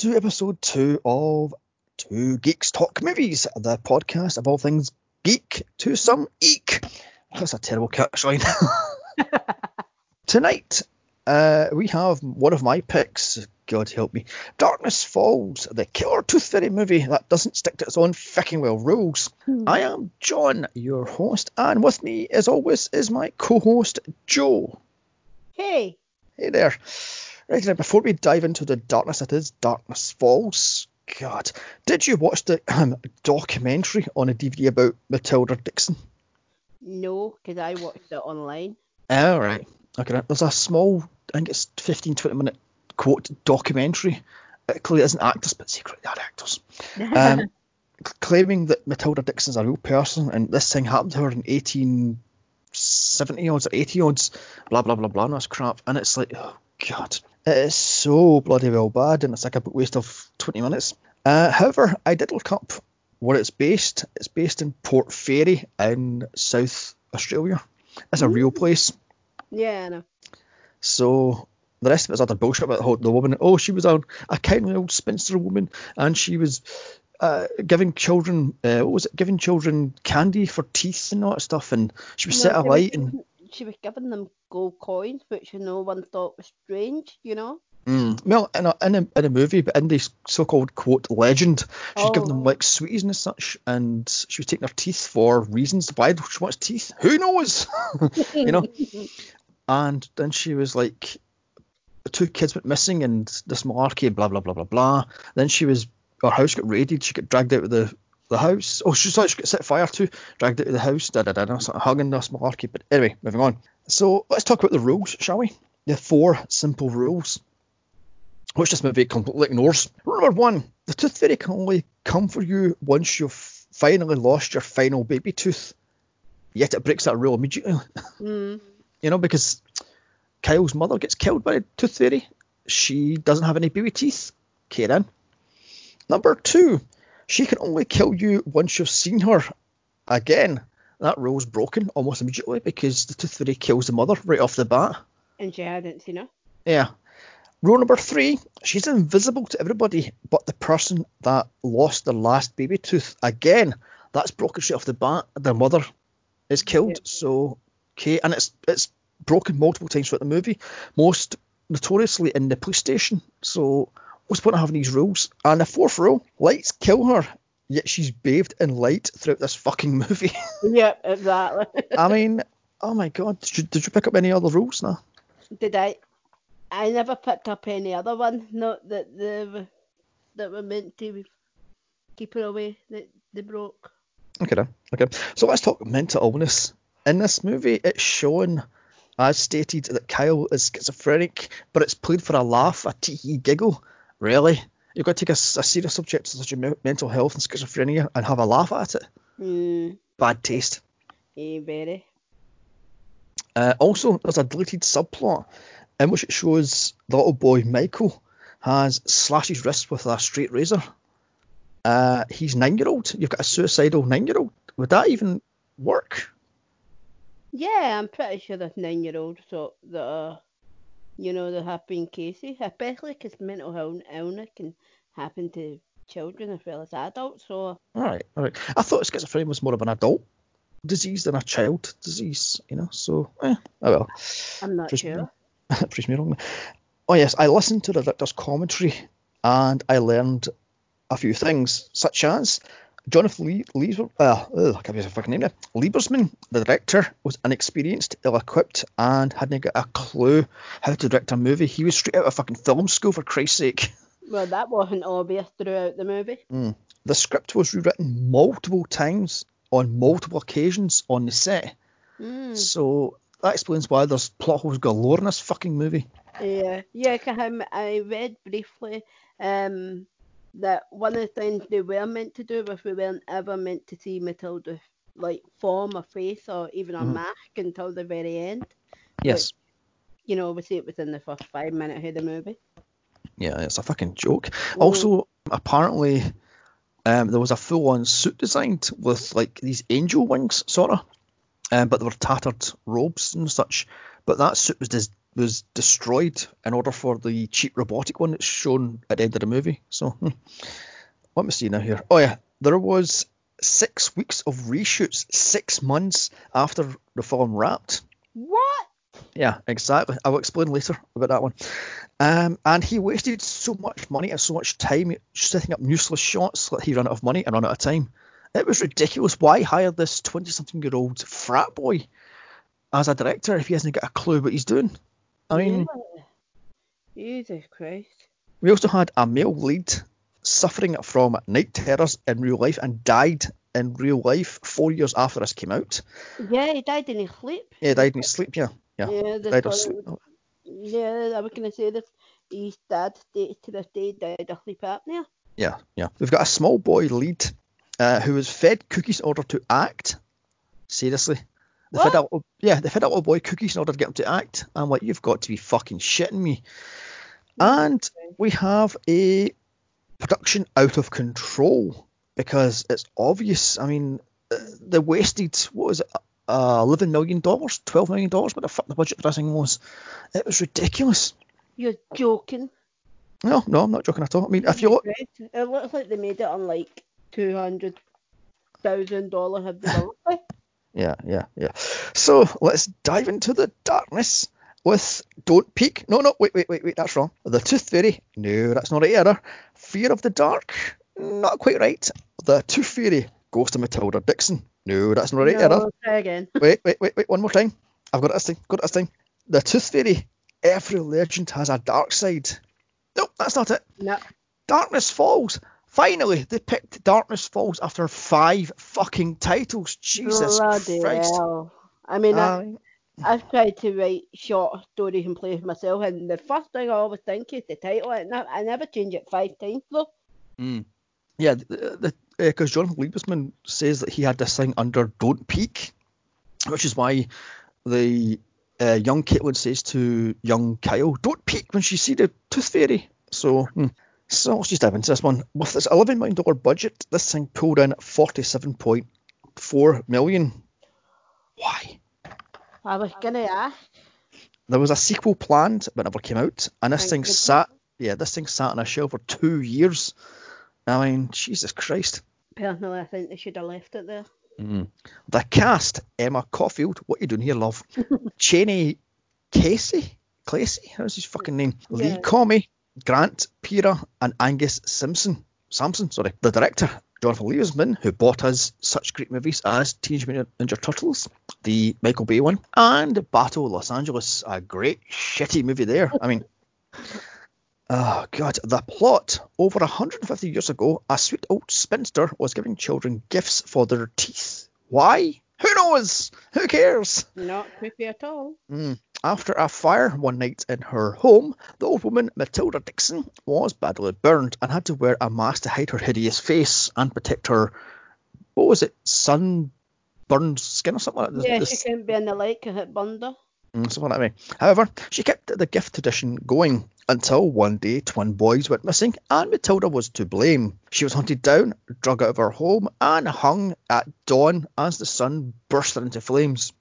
to episode two of Two Geeks Talk Movies, the podcast of all things geek to some eek. That's a terrible catchline. Tonight, uh, we have one of my picks. God help me. Darkness Falls, the killer tooth fairy movie that doesn't stick to its own fucking well rules. Hmm. I am John, your host, and with me, as always, is my co-host Joe. Hey, Hey there. Right now, before we dive into the darkness that is Darkness Falls, God, did you watch the um, documentary on a DVD about Matilda Dixon? no, because I watched it online. All right. Okay. There's a small, I think it's 15, 20 minute quote documentary. It clearly isn't actors, but secretly are actors. Um, claiming that Matilda Dixon's a real person and this thing happened to her in 1870 odds or 80 odds, blah, blah, blah, blah, and that's crap. And it's like, oh, God. It is so bloody well bad and it's like a waste of 20 minutes. Uh, however, I did look up where it's based. It's based in Port Fairy in South Australia. It's a real place. yeah, I know. So the rest of it's other bullshit about the the woman. Oh, she was a, a kindly old spinster woman, and she was uh, giving children, uh, what was it? Giving children candy for teeth and all that stuff, and she was set No, a she was light and. She was giving them gold coins, which no one thought was strange, you know. Mm. Well, in a, in, a, in a movie, but in this so-called quote legend, she's giving them Oh. like sweeties and such, and she was taking her teeth for reasons. Why she wants teeth? Who knows? you know. And then she was like, two kids went missing, and this malarkey, blah blah blah blah blah. Then she was, her house got raided. She got dragged out of the the house. Oh, she thought she got set fire to, dragged out of the house. Da da da. da hugging this malarkey. But anyway, moving on. So let's talk about the rules, shall we? The four simple rules, which this movie completely ignores. Rule number one: the tooth fairy can only come for you once you've finally lost your final baby tooth. Yet it breaks that rule immediately. Mm. you know, because Kyle's mother gets killed by a tooth fairy. She doesn't have any baby teeth. Karen. Number two, she can only kill you once you've seen her again. That rule's broken almost immediately because the tooth fairy kills the mother right off the bat. And she hadn't seen her. Yeah. Rule number three, she's invisible to everybody but the person that lost their last baby tooth. Again, that's broken straight off the bat. Their mother is killed. Yeah. So, okay, and it's it's broken multiple times throughout the movie, most notoriously in the police station. So, what's the point of having these rules? And the fourth rule, lights kill her, yet she's bathed in light throughout this fucking movie. Yep, exactly. I mean, oh my god, did you, did you pick up any other rules now? Did I? I never picked up any other one. Not that they were, that were meant to keep her away. That they broke. Okay, then. Okay. So let's talk mental illness. In this movie, it's shown, as stated, that Kyle is schizophrenic, but it's played for a laugh, a tee giggle. Really? You've got to take a serious subject such as mental health and schizophrenia and have a laugh at it. Mm. Bad taste. Eh, very. Uh, also, there's a deleted subplot in which it shows the little boy Michael has slashed his wrist with a straight razor. Uh, he's nine year old. You've got a suicidal nine year old. Would that even work? Yeah, I'm pretty sure that nine-year-olds so that are, you know, there have been cases, especially because mental health illness can happen to children as well as adults. So All right, all right. I thought schizophrenia was more of an adult disease than a child disease, you know. So, eh, oh well. I'm not sure. me- me wrong. Oh yes, I listened to the director's commentary and I learned a few things, such as Jonathan Lee, Lees, uh, ugh, I can't fucking name now. Liebersman, the director, was inexperienced, ill-equipped, and hadn't got a clue how to direct a movie. He was straight out of fucking film school, for Christ's sake. Well, that wasn't obvious throughout the movie. The script was rewritten multiple times on multiple occasions on the set. Mm. So that explains why there's plot holes galore in this fucking movie. Yeah, yeah. 'cause I read briefly um, that one of the things they were meant to do was we weren't ever meant to see Matilda like form a face or even a Mhm. mask until the very end. Yes. You know, obviously it was in the first five minutes of the movie. Yeah, it's a fucking joke. Also, apparently, um, there was a full-on suit designed with like these angel wings, sort of, um, but they were tattered robes and such. But that suit was des- was destroyed in order for the cheap robotic one that's shown at the end of the movie. So, hmm. let me see now here. Oh yeah, there was six weeks of reshoots, six months after the film wrapped. What? Yeah, exactly. I will explain later about that one. Um, and he wasted so much money and so much time setting up useless shots that he ran out of money and ran out of time. It was ridiculous. Why hire this 20 something year old frat boy as a director if he hasn't got a clue what he's doing? I mean, yeah. Jesus Christ. We also had a male lead suffering from night terrors in real life and died in real life four years after this came out. Yeah, he died in his sleep. Yeah, he died in his sleep, yeah. Yeah, Yeah, died of sleep. yeah I was going to say this. His dad to this day died of sleep apnea. Yeah, yeah. We've got a small boy lead uh, who was fed cookies in order to act. Seriously. Fed What? a yeah, they fed a little boy cookies in order to get him to act. I'm like, you've got to be fucking shitting me. And we have a production out of control because it's obvious. I mean, uh, they wasted what was it, uh, eleven million dollars, twelve million dollars, what the fuck the budget for this thing was. It was ridiculous. You're joking. No, no, I'm not joking at all. I mean, if you look? It looks like they made it on like two hundred thousand dollars of development. Yeah, yeah, yeah. So let's dive into the darkness with Don't Peek. No, no, wait, wait, wait, wait, that's wrong. The Tooth Fairy. No, that's not right either. Fear of the Dark. Not quite right. The Tooth Fairy. Ghost of Matilda Dixon. No, that's not right either. no, try again. Wait, wait, wait, wait, one more time. I've got it this time. Got it this time. The Tooth Fairy. Every legend has a dark side. Nope, that's not it. No. Darkness Falls. Finally, they picked Darkness Falls after five fucking titles. Jesus Bloody Christ. hell. I mean, I, Aye. I've tried to write short stories and plays myself, and the first thing I always think is the title. And I, I never change it five times though. Mm. Yeah, because John Liebesman says that he had this thing under Don't Peek, which is why the uh, young Caitlin says to young Kyle, Don't peek when she see the Tooth Fairy. So, hmm. So let's just dive into this one. With this $11 million budget, this thing pulled in 47.4 million. Why? I was gonna ask. There was a sequel planned, but never came out, and this Thank thing goodness. sat, yeah, this thing sat on a shelf for two years. I mean, Jesus Christ. Personally, I think they should have left it there. The cast: Emma Caulfield. What you doing here, love? Chaney Casey, Clacy. How's his fucking name? Lee Yeah. Cormie, Grant Piro, and Angus Simpson. Sampson, sorry. The director, Jonathan Liebesman, who bought us such great movies as Teenage Mutant Ninja Turtles, the Michael Bay one, and Battle Los Angeles, a great shitty movie there. I mean. Oh god, the plot. Over 150 years ago, a sweet old spinster was giving children gifts for their teeth. Why? Who knows? Who cares? Not creepy at all. Hmm. After a fire one night in her home, the old woman, Matilda Dixon, was badly burned and had to wear a mask to hide her hideous face and protect her, what was it, sunburned skin or something like that? Yeah, This- she couldn't be in the light because it burned her. Mm, something like that. However, she kept the gift tradition going until one day twin boys went missing and Matilda was to blame. She was hunted down, drug out of her home, and hung at dawn as the sun burst into flames.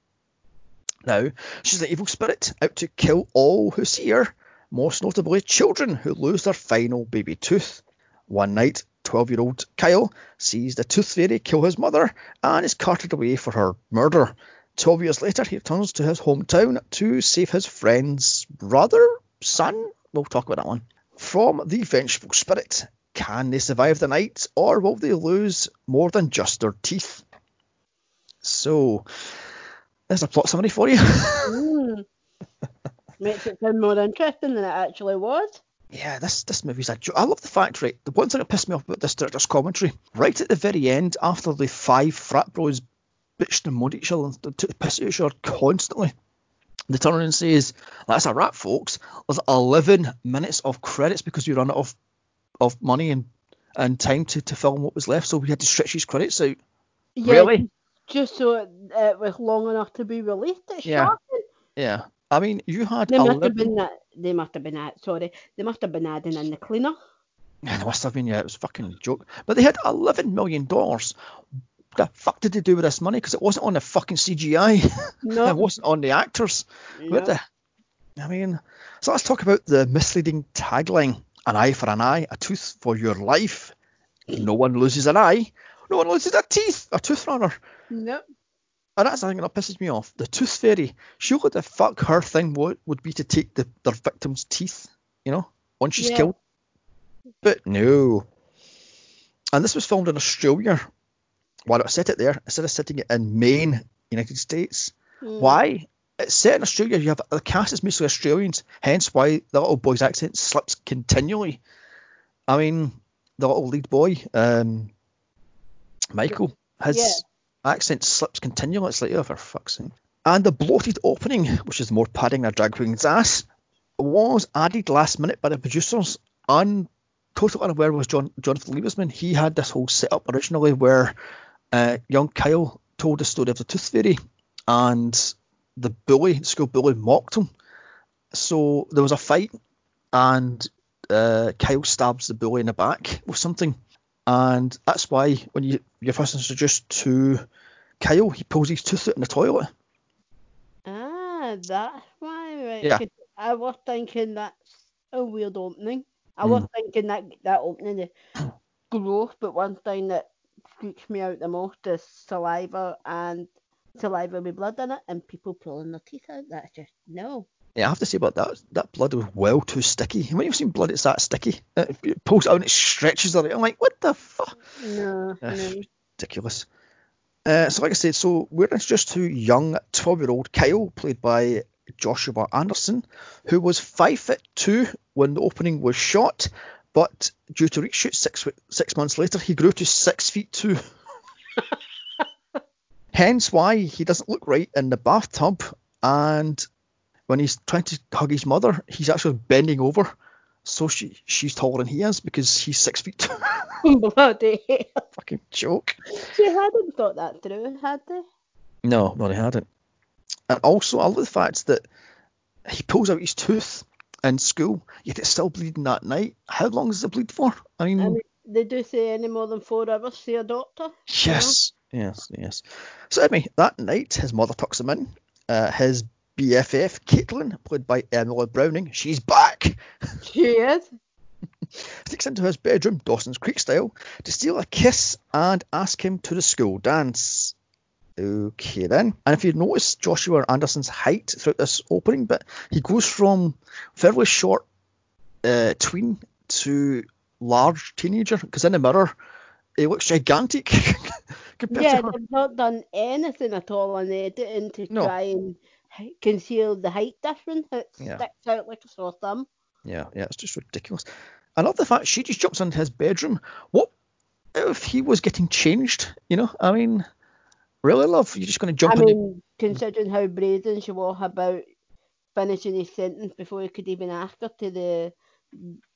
Now, she's an evil spirit out to kill all who see her, most notably children who lose their final baby tooth. One night, 12 year old Kyle sees the tooth fairy kill his mother and is carted away for her murder. 12 years later, he returns to his hometown to save his friend's brother, son. We'll talk about that one. From the vengeful spirit, can they survive the night or will they lose more than just their teeth? So, there's a plot summary for you. Mm. Makes it sound more interesting than it actually was. yeah, this this movie's a joke. I love the fact, right? The one thing that pissed me off about this director's commentary, right at the very end, after the five frat bros bitched and moaned at each other and took the piss out of each other constantly, they turn around and says, "That's a wrap, folks. There's 11 minutes of credits because we ran out of of money and and time to, to film what was left, so we had to stretch these credits out." Yeah, Really? Just so it, it was long enough to be released. It's Yeah. shocking. Yeah, I mean, you had They must 11. have been that. They must have been that. Sorry, they must have been adding in the cleaner. Yeah, they must have been, yeah, it was a fucking joke. But they had $11 million. The fuck did they do with this money? Because it wasn't on the fucking CGI. No. it wasn't on the actors. What the? I mean, so let's talk about the misleading tagline: "An eye for an eye, a tooth for your life." No one loses an eye. No one loses a teeth, a tooth rather. Nope. And that's the thing that pisses me off. The tooth fairy. Surely the fuck her thing would, would be to take the, their victim's teeth, you know, once she's Yeah. killed. But no. And this was filmed in Australia. Why not set it there instead of setting it in Maine, United States? Mm. Why? It's set in Australia. You have the cast is mostly Australians, hence why the little boy's accent slips continually. I mean, the little lead boy, um, Michael, his Yeah. accent slips continually. It's like, oh, for fuck's sake. And the bloated opening, which is more padding than a drag queen's ass, was added last minute by the producers. And totally unaware was John Jonathan Liebesman. He had this whole setup originally where uh, young Kyle told the story of the Tooth Fairy, and the bully, the school bully, mocked him. So there was a fight, and uh, Kyle stabs the bully in the back with something, and that's why when you you're first introduced to Kyle, he pulls his tooth out in the toilet. Ah, that's why. Right. Yeah. I was thinking that's a weird opening. I was Mm. thinking that that opening is gross, but one thing that freaks me out the most is saliva and saliva with blood in it and people pulling their teeth out. That's just no. I have to say about that, that blood was well too sticky. When you've seen blood, it's that sticky. It, pulls out and it stretches it. I'm like, what the fuck? No, no. ridiculous. Uh, so, like I said, so we're introduced to young 12 year old Kyle, played by Joshua Anderson, who was 5 foot 2 when the opening was shot, but due to reshoot six, six months later, he grew to 6 feet 2. Hence why he doesn't look right in the bathtub, and when he's trying to hug his mother, he's actually bending over. So she she's taller than he is because he's six feet two. Bloody. Fucking joke. She hadn't thought that through, had they? No, no, they hadn't. And also, I love the fact that he pulls out his tooth in school, yet it's still bleeding that night. How long does it bleed for? I mean, I mean, they do say any more than four hours, see a doctor. you know? yes, yes, yes. So, anyway, that night, his mother tucks him in. Uh, his BFF, Caitlin, played by Emily Browning, she's back. She is. Sneaks into his bedroom, Dawson's Creek style, to steal a kiss and ask him to the school dance. Okay then. And if you notice Joshua Anderson's height throughout this opening bit, he goes from fairly short uh, tween to large teenager because in the mirror he looks gigantic Yeah, they've not done anything at all on editing to No. try and conceal the height difference. It Yeah. sticks out like a sore thumb. Yeah, yeah, it's just ridiculous. I love the fact she just jumps into his bedroom. What if he was getting changed? You know, I mean, really, love? You're just going to jump I in? mean, considering how brazen she was about finishing his sentence before he could even ask her to the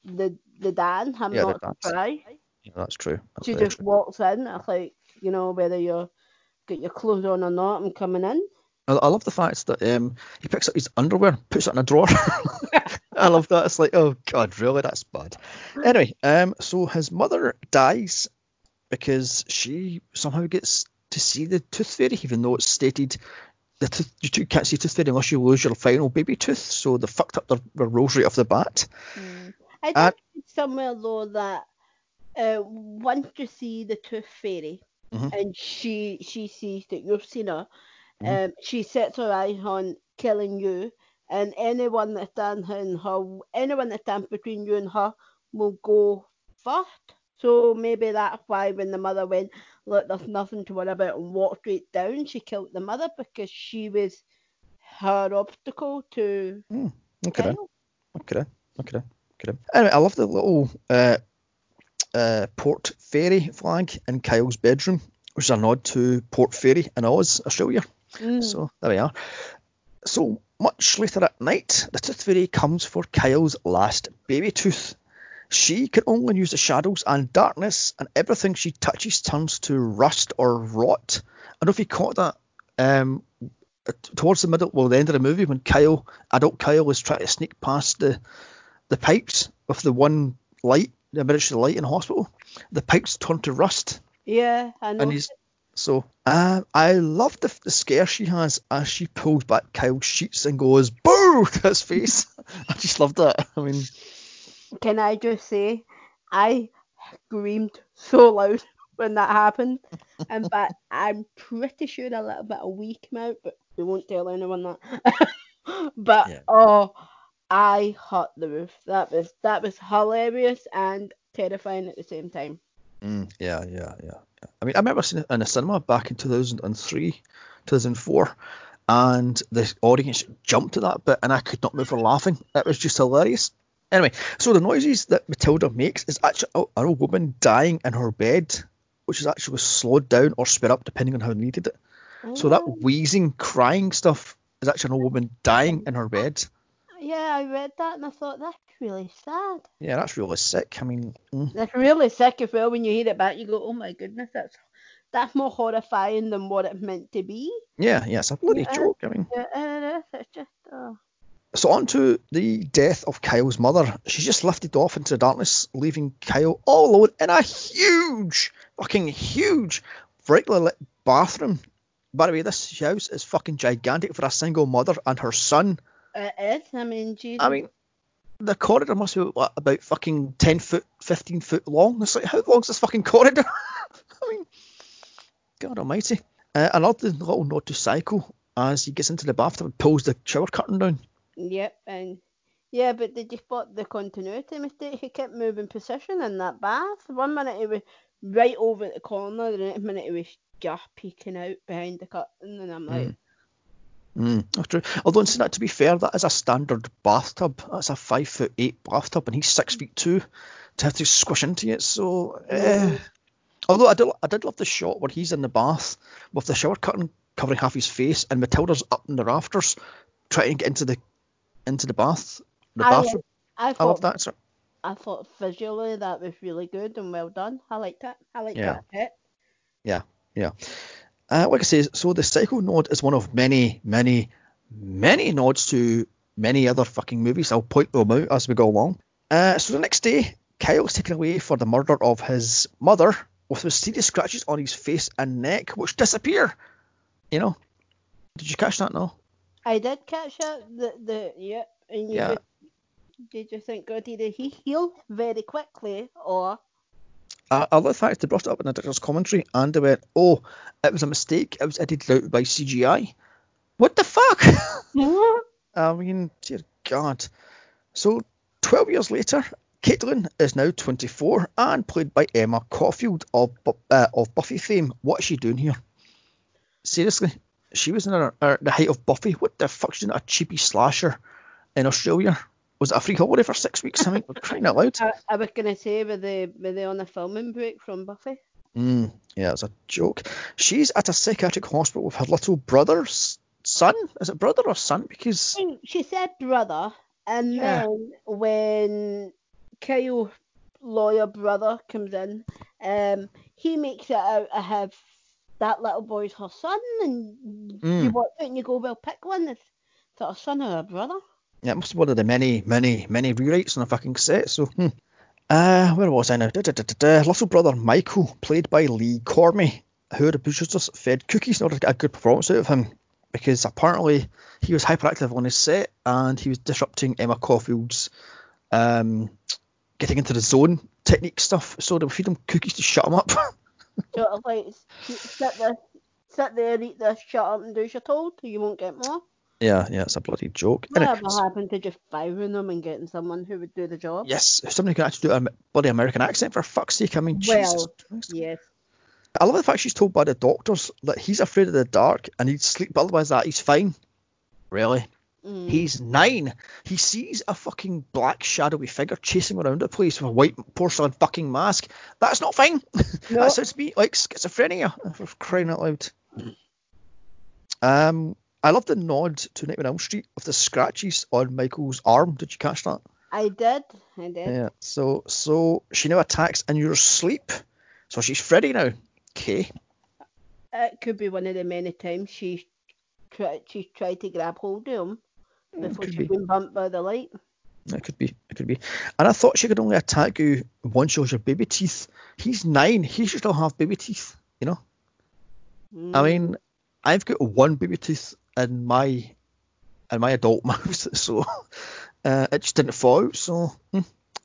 the the Dan, I'm Yeah, not surprised. Yeah, that's true. That's She just true. walks in. It's like, you know, whether you're got your clothes on or not, I'm coming in. I, I love the fact that um, he picks up his underwear, puts it in a drawer. I love that. It's like, oh god, really? That's bad. Anyway, um, so his mother dies because she somehow gets to see the tooth fairy, even though it's stated the tooth, you two can't see tooth fairy unless you lose your final baby tooth. So they fucked up their, right off the bat. I did read somewhere though that uh, once you see the tooth fairy Mhm. and she she sees that you've seen her, Mhm. um, she sets her eye on killing you, and anyone that stands in her, anyone that stands between you and her will go first. So maybe that's why when the mother went, look, there's nothing to worry about, and walked straight down, she killed the mother because she was her obstacle to Okay, then. Kyle. okay, okay, okay. Anyway, I love the little uh, uh, Port Fairy flag in Kyle's bedroom, which is a nod to Port Fairy in Oz, Australia. Mm. So there we are. So much later at night, the Tooth Fairy comes for Kyle's last baby tooth. She can only use the shadows and darkness, and everything she touches turns to rust or rot. I don't know if you caught that. Um, towards the middle, well, the end of the movie, when Kyle, adult Kyle, is trying to sneak past the the pipes with the one light, the emergency light in the hospital, the pipes turn to rust, Yeah, I know. and he's So uh, I love the, the scare she has as she pulls back Kyle's sheets and goes boo to his face. I just love that. I mean, Can I just say, I screamed so loud when that happened. and fact, I'm pretty sure a little bit of wee came out, but we won't tell anyone that. but Yeah. oh, I hit the roof. That was that was hilarious and terrifying at the same time. Mm, yeah, yeah, yeah. I mean, I remember seeing it in a cinema back in 2003, 2004, and the audience jumped to that bit, and I could not move for laughing. It was just hilarious. Anyway, so the noises that Matilda makes is actually a, a woman dying in her bed, which is actually slowed down or sped up depending on how needed it. So that Oh, wheezing, crying stuff is actually an old woman dying in her bed. yeah, I read that and I thought that's really sad. Yeah, that's really sick. I mean, mm, That's really sick as well when you hear it back. You go, oh my goodness, that's that's more horrifying than what it meant to be. yeah, yeah, it's a bloody Yeah. joke. I mean, Yeah, it is. It's just oh. so on to the death of Kyle's mother. She's just lifted off into the darkness, leaving Kyle all alone in a huge, fucking huge, brightly lit bathroom. By the way, this house is fucking gigantic for a single mother and her son. It is. I mean, Jesus. I mean, the corridor must be what, about fucking 10 foot, 15 foot long. It's like, how long's this fucking corridor? I mean, God almighty. Uh, the little nod to Psycho as he gets into the bathtub and pulls the shower curtain down. Yep, and yeah, but did you spot the continuity mistake? He kept moving position in that bath. One minute he was right over the corner, the next minute he was just peeking out behind the curtain, and I'm like, Mm, Mm. that's true. Although, in that, to be fair, that is a standard bathtub. That's a five foot eight bathtub, and he's six hmm. feet two to have to squish into it. So, eh. Hmm. although I did, I did love the shot where he's in the bath with the shower curtain covering half his face, and Matilda's up in the rafters trying to get into the into the bath, the I, bathroom. I I thought love that. So, I thought visually that was really good and well done. I liked it. I liked Yeah. that bit. Yeah, yeah. Uh, like I say, so the Psycho nod is one of many, many, many nods to many other fucking movies. I'll point them out as we go along. Uh, so the next day, Kyle's taken away for the murder of his mother with mysterious scratches on his face and neck, which disappear. You know, did you catch that? No. I did catch it. The the yeah, and you Yeah. just, did you think, God, did he heal very quickly or? I, I the fact they brought it up in the director's commentary and they went, "Oh, it was a mistake. It was edited out by CGI." What the fuck? I mean, dear God. So, 12 years later, Caitlin is now 24 and played by Emma Caulfield of, uh, of Buffy fame. What is she doing here? Seriously, she was in her, her, the height of Buffy. What the fuck? She's in a cheapy slasher in Australia. Was it a free holiday for six weeks? I mean, we're crying out loud. I, I was gonna say, were they were they on a filming break from Buffy? Mm, yeah, it's a joke. She's at a psychiatric hospital with her little brother's son. Is it brother or son? Because she said brother, and Yeah. then when Kyle lawyer brother comes in, um, he makes it out I have that little boy's her son, and you Mm. watch it and you go, well, pick one. It's sort of son or a brother. Yeah, it must be one of the many, many, many rewrites on a fucking set. So, hmm. uh, where was I now? Da, da, da. Little brother Michael, played by Lee Cormie, who the producers fed cookies in order to get a good performance out of him, because apparently he was hyperactive on his set and he was disrupting Emma Caulfield's um, getting into the zone technique stuff. So they feed him cookies to shut him up. Sort of like sit there, sit there, eat this, shut up, and do as you're told. You won't get more. Yeah, yeah, it's a bloody joke. Whatever happened to just firing them and getting someone who would do the job? yes, if somebody can actually do a bloody American accent for fuck's sake. I mean, Jesus Well, Christ. Yes. I love the fact she's told by the doctors that he's afraid of the dark and he'd sleep, but otherwise that he's fine. Really? Mm. He's nine. He sees a fucking black shadowy figure chasing around the place with a white porcelain fucking mask. That's not fine. No. that sounds to me like schizophrenia. For crying out loud. Um, I love the nod to Nightmare on Elm Street of the scratches on Michael's arm. Did you catch that? I did. I did. Yeah. So so she now attacks in your sleep. So she's Freddy now. Okay. It could be one of the many times she tried she's tried to grab hold of him before could she's be. been bumped by the light. It could be. It could be. And I thought she could only attack you once she has your baby teeth. He's nine. He should still have baby teeth. You know. Mm. I mean, I've got one baby tooth in my in my adult mouth, so uh, it just didn't fall out. So hmm,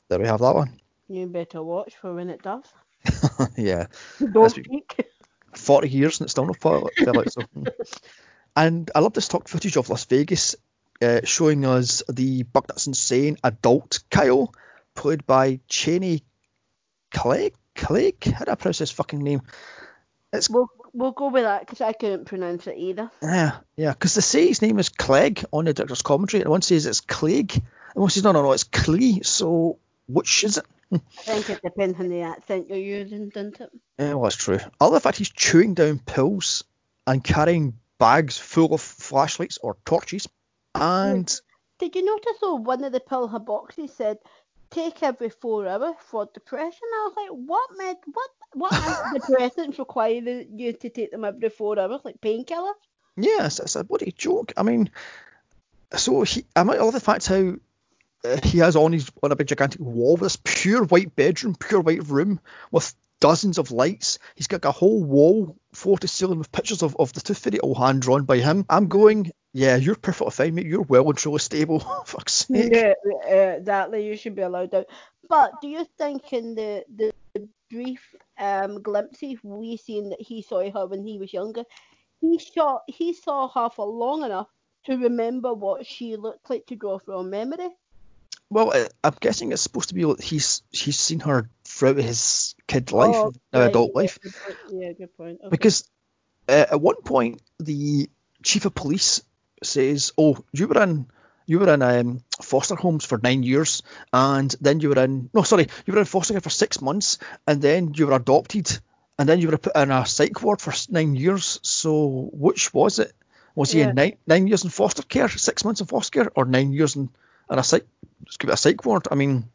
there we have that one. you better watch for when it does. yeah, Don't peek. 40 years and it's still not fell, out. So. hmm. And I love this stock footage of Las Vegas uh, showing us the Buck That's Insane adult Kyle, played by Chaney Clegg. Clegg? How do I pronounce his fucking name? We'll we'll go with that because I couldn't pronounce it either. Yeah, yeah, because they say his name is Clegg on the director's commentary, and one says it's Clegg, and one says no, no, no, it's Clee. So which is it? I think it depends on the accent you're using, doesn't it? Yeah, well, that's true. Other fact he's chewing down pills and carrying bags full of flashlights or torches, and Did you notice though one of the pill her boxes said take every four hours for depression? I was like, what med what what antidepressants require you to take them every four hours, like painkillers? yeah, it's, it's a bloody joke. I mean, so he, I might love the fact how uh, he has on his on a big gigantic wall this pure white bedroom, pure white room with dozens of lights. He's got a whole wall floor to ceiling with pictures of, of the Tooth Fairy all hand drawn by him. I'm going, yeah, you're perfectly fine, mate. You're well and truly stable. Fuck's sake. Yeah, uh, exactly. You should be allowed out. But do you think in the the, brief um glimpses we seen that he saw her when he was younger, he saw he saw her for long enough to remember what she looked like to draw from memory? Well, I'm guessing it's supposed to be he's he's seen her throughout his kid life, Oh, now right, adult yeah, life. good. Yeah, good point. Okay. Because uh, at one point the chief of police says, "Oh, you were in you were in um, foster homes for nine years, and then you were in no, sorry, you were in foster care for six months, and then you were adopted, and then you were put in a psych ward for nine years. So which was it? Was he Yeah. in nine nine years in foster care, six months in foster care, or nine years in, in a psych? Let's give it a psych ward. I mean,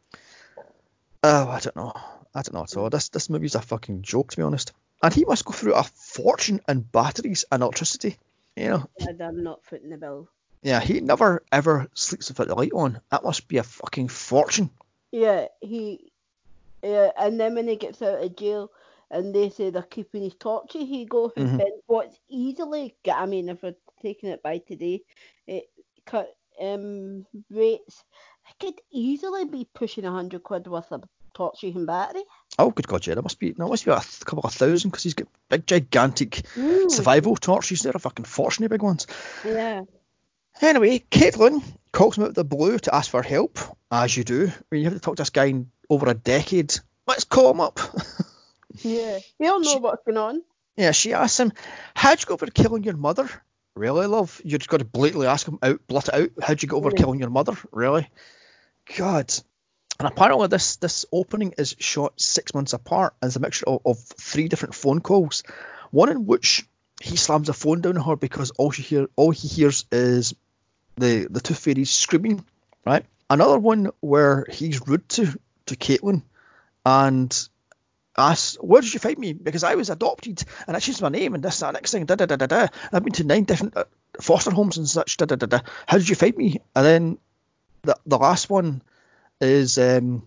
oh, I don't know. I don't know at all. This this movie's a fucking joke to be honest. And he must go through a fortune in batteries and electricity. You know, And I'm not footing the bill. yeah, he never ever sleeps without the light on. That must be a fucking fortune. Yeah, he. Yeah, and then when he gets out of jail and they say they're keeping his torture, he goes and Mhm. spends what's easily. I mean, if we're taking it by today, it cut um rates. It could easily be pushing a hundred quid worth of torturing battery. Oh, good God, yeah, there must be, there must be a couple of thousand because he's got big, gigantic Mm. survival torches. They're a fucking fortune, big ones. Yeah. Anyway, Caitlin calls him out of the blue to ask for help, as you do when you have to talk to this guy in over a decade. Let's call him up. Yeah. He'll know She- what's going on. Yeah, she asks him, How'd you go over killing your mother? Really, love? You just got to blatantly ask him out, blurt it out. How'd you go over Yeah. killing your mother? Really? God. And apparently, this this opening is shot six months apart as a mixture of, of three different phone calls. One in which he slams a phone down on her because all she hear all he hears is the the Tooth Fairy screaming, right? Another one where he's rude to to Caitlin and asks, "Where did you find me? Because I was adopted and I changed my name and this that next thing. Da da da da da. I've been to nine different uh, foster homes and such. Da da da da. How did you find me?" And then the the last one is um,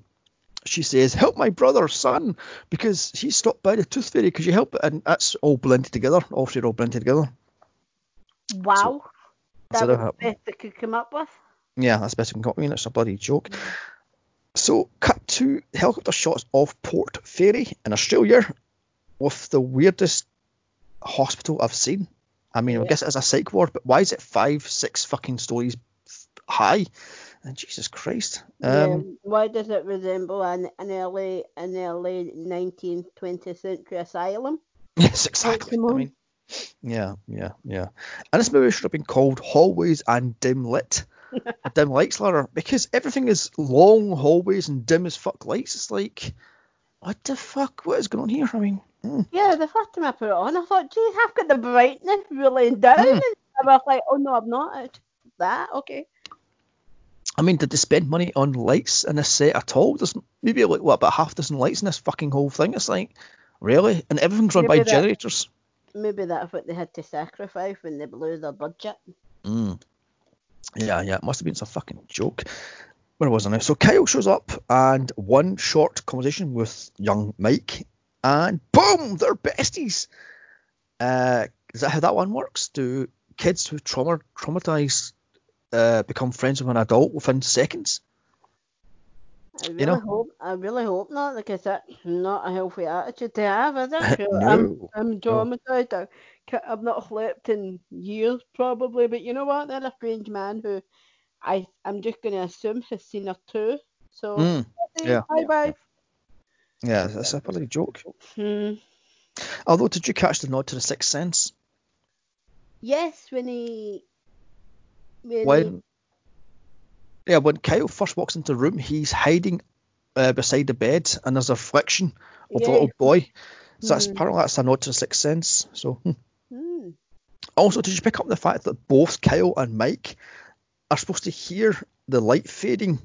she says, "Help my brother, son, because he stopped by the Tooth Fairy. Could you help?" And that's all blended together. All three are all blended together. Wow. that so was the best they could come up with. Yeah, that's best we can come up with. It's a bloody joke. So, cut to helicopter shots of Port Fairy in Australia with the weirdest hospital I've seen. I mean, I guess it's a psych ward, but why is it five, six fucking stories high? And Jesus Christ. Um, yeah. Why does it resemble an, an early an early 19th, 20th century asylum? Yes, exactly. I mean, yeah, yeah, yeah. And this movie should have been called Hallways and Dim Lit. A dim lights ladder because everything is long hallways and dim as fuck lights. It's like, what the fuck? What is going on here? I mean, hmm. Yeah, the first time I put it on, I thought, geez, I've got the brightness really down. Mm. And I was like, oh no, I'm not. It's that, okay. I mean, did they spend money on lights in this set at all? There's maybe like what about half dozen lights in this fucking whole thing. It's like, really? And everything's run by that- generators. Maybe that's what they had to sacrifice when they blew their budget. Mm. Yeah, yeah, it must have been some fucking joke. Where was I now? So Kyle shows up and one short conversation with young Mike, and boom, they're besties. Uh, is that how that one works? Do kids who trauma traumatized uh, become friends with an adult within seconds? I really You know? hope I really hope not because that's not a healthy attitude to have, is it? No, I'm I'm traumatized. I, I've not slept in years probably, but you know what? They're a strange man who I I'm just gonna assume has seen her too. So Mm, yeah. bye bye. Yeah, that's a bloody joke. Hmm. Although, did you catch the nod to the Sixth Sense? Yes, when he when, When yeah, when Kyle first walks into the room, he's hiding uh, beside the bed, and there's a reflection of the little boy. So that's Hmm. apparently that's a nod to the Sixth Sense. So hmm. Hmm. also, did you pick up the fact that both Kyle and Mike are supposed to hear the light fading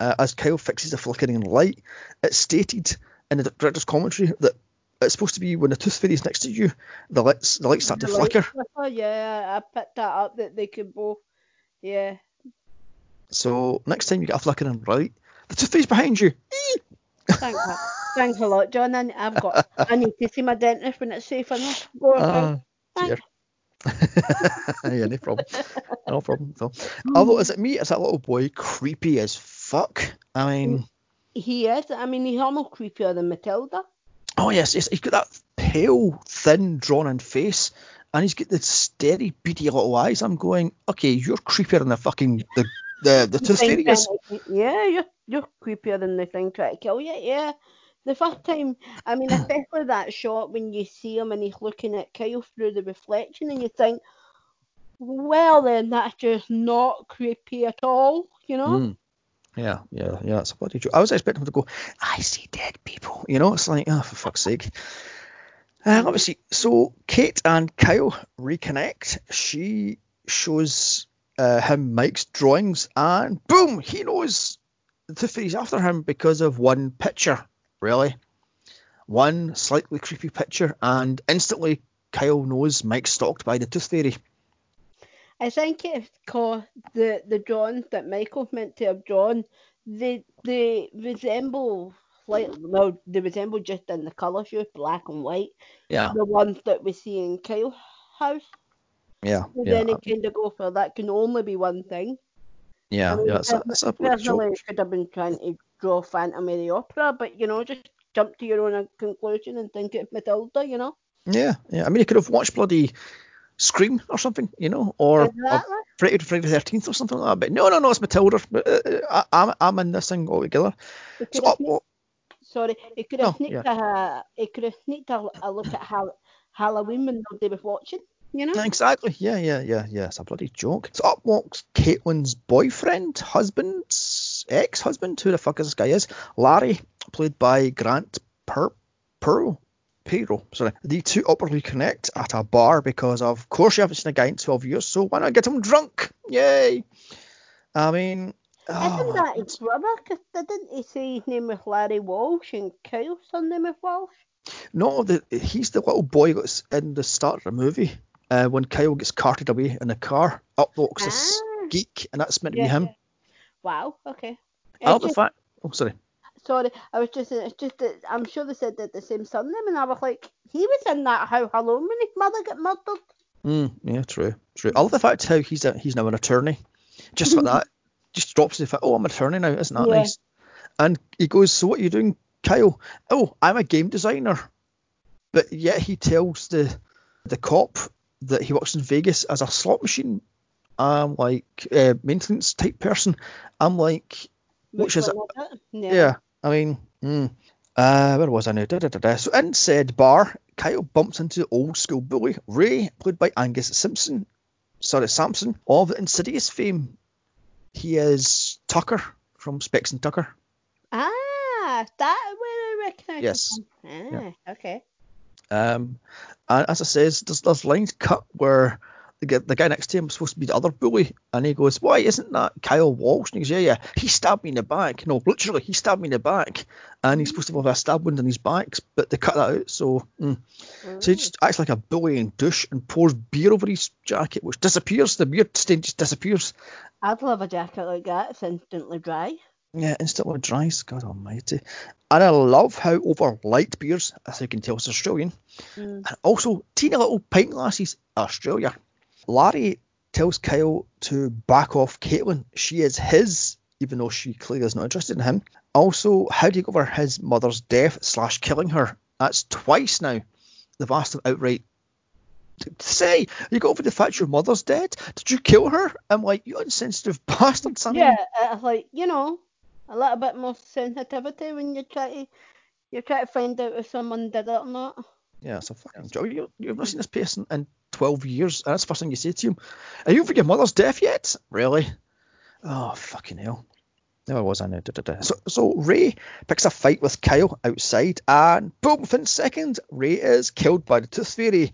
uh, as Kyle fixes the flickering light? It's stated in the director's commentary that it's supposed to be when the tooth fairy is next to you, the lights the lights start to light flicker. flicker, Yeah, I picked that up that they could both. Yeah. So next time you get a flickering light, the tooth fairy's behind you. Thanks, a- thanks a lot, John. I, I've got. I need to see my dentist when it's safe enough. Go ah, Thanks. yeah, no problem. No problem. So, although, is it me? Is that little boy creepy as fuck? I mean, He is. I mean, he's almost creepier than Matilda. oh yes, yes, he's got that pale, thin, drawn-in face, and he's got the steady, beady little eyes. I'm going, okay, you're creepier than the fucking the the, the tooth Thing fairy is. trying to- Yeah, you're you're creepier than the thing trying to kill you. Yeah. The first time, I mean, especially that shot when you see him and he's looking at Kyle through the reflection, and you think, well, then that's just not creepy at all, you know? Mm. Yeah, yeah, yeah. It's a bloody joke. I was expecting him to go, I see dead people. You know, it's like, oh, for fuck's sake. Uh. So Kate and Kyle reconnect. She shows uh, him Mike's drawings, and boom, he knows Fairy's after him because of one picture. Really, one slightly creepy picture, and instantly Kyle knows Mike's stalked by the Tooth Fairy. I think it's called the the drawings that Michael meant to have drawn. They they resemble like well they resemble just in the colour shoe, black and white. Yeah, The ones that we see in Kyle's house. yeah, And yeah, then it kind of go for that can only be one thing. yeah, I mean, yeah. It's a, it's a. Personally, could have been trying to draw Phantom of the Opera, but you know, just jump to your own conclusion and think it's Matilda, you know. Yeah, yeah. I mean, you could have watched bloody Scream or something, you know, or. Friday Friday the Thirteenth or something like that. But no, no, no, it's Matilda. But, uh, I, I'm I'm in this thing altogether. He So have uh, sneaked, well, sorry, it could have No, sneaked a he could have sneaked a, a look at Hal, Halloween when nobody was watching, you know. exactly. Yeah, yeah, yeah, yeah. It's a bloody joke. So up walks Caitlin's boyfriend, husband, ex-husband. Who the fuck is this guy? Is Larry, played by Grant per Pearl. Pedro, sorry. The two awkwardly connect at a bar because, of course, you haven't seen a guy in 12 years, so why not get him drunk? Yay! I mean, oh Isn't that his brother? Because didn't he say his name was Larry Walsh and Kyle's surname was Walsh? No, the, he's the little boy that's in the start of the movie uh, when Kyle gets carted away in the car. Up walks this Ah. geek, and that's meant to Yeah, be him. yeah. Wow. Okay. It's the fact. Oh, sorry. sorry, I was just it's just that I'm sure they said that the same surname, and I was like, he was in that How Hello when his mother got murdered. Mm, yeah, true, true. I love the fact how he's a, he's now an attorney. Just for that, just drops the fact. Oh, I'm an attorney now. Isn't that Yeah. nice? And he goes, so what are you doing, Kyle? Oh, I'm a game designer. But yet he tells the the cop that he works in Vegas as a slot machine. I'm like uh, maintenance type person. I'm like, which is one was it? Yeah, I mean, mm, uh, where was I now? Da, da, da. So in said bar, Kyle bumps into old school bully Ray, played by Angus Simpson. Sorry, Sampson of Insidious fame. He is Tucker from Specs and Tucker. Ah, that where I recognise. Yes. from. Ah, okay. Um, and as I says, there's, there's lines cut where the, guy- the guy next to him is supposed to be the other bully, and he goes, "Why isn't that Kyle Walsh?" And he goes, "Yeah, yeah, he stabbed me in the back. No, literally, he stabbed me in the back, and he's supposed to have a stab wound in his back, but they cut that out. So, mm. so he just acts like a bullying douche and pours beer over his jacket, which disappears. The beer stain just disappears. I'd love a jacket like that. It's instantly dry. Yeah, instantly dries. God almighty. And I love how over light beers, as you can tell, it's Australian. Mm. And also, teeny little pint glasses, Australia. Larry tells Kyle to back off Caitlin. She is his, even though she clearly is not interested in him. Also, how do you go over his mother's death slash killing her? That's twice now. They've asked him outright say, you got over the fact your mother's dead? Did you kill her? I'm like, you insensitive bastards. I mean, Yeah, like you know, a little bit more sensitivity when you try to you try to find out if someone did it or not. Yeah, it's a fucking joke. You, you've not seen this person in 12 years, and that's the first thing you say to him. Are you for your mother's death yet? Really? Oh, fucking hell. There I was, I know. Da, da, da. So, so Ray picks a fight with Kyle outside, and boom, within seconds, Ray is killed by the Tooth Fairy,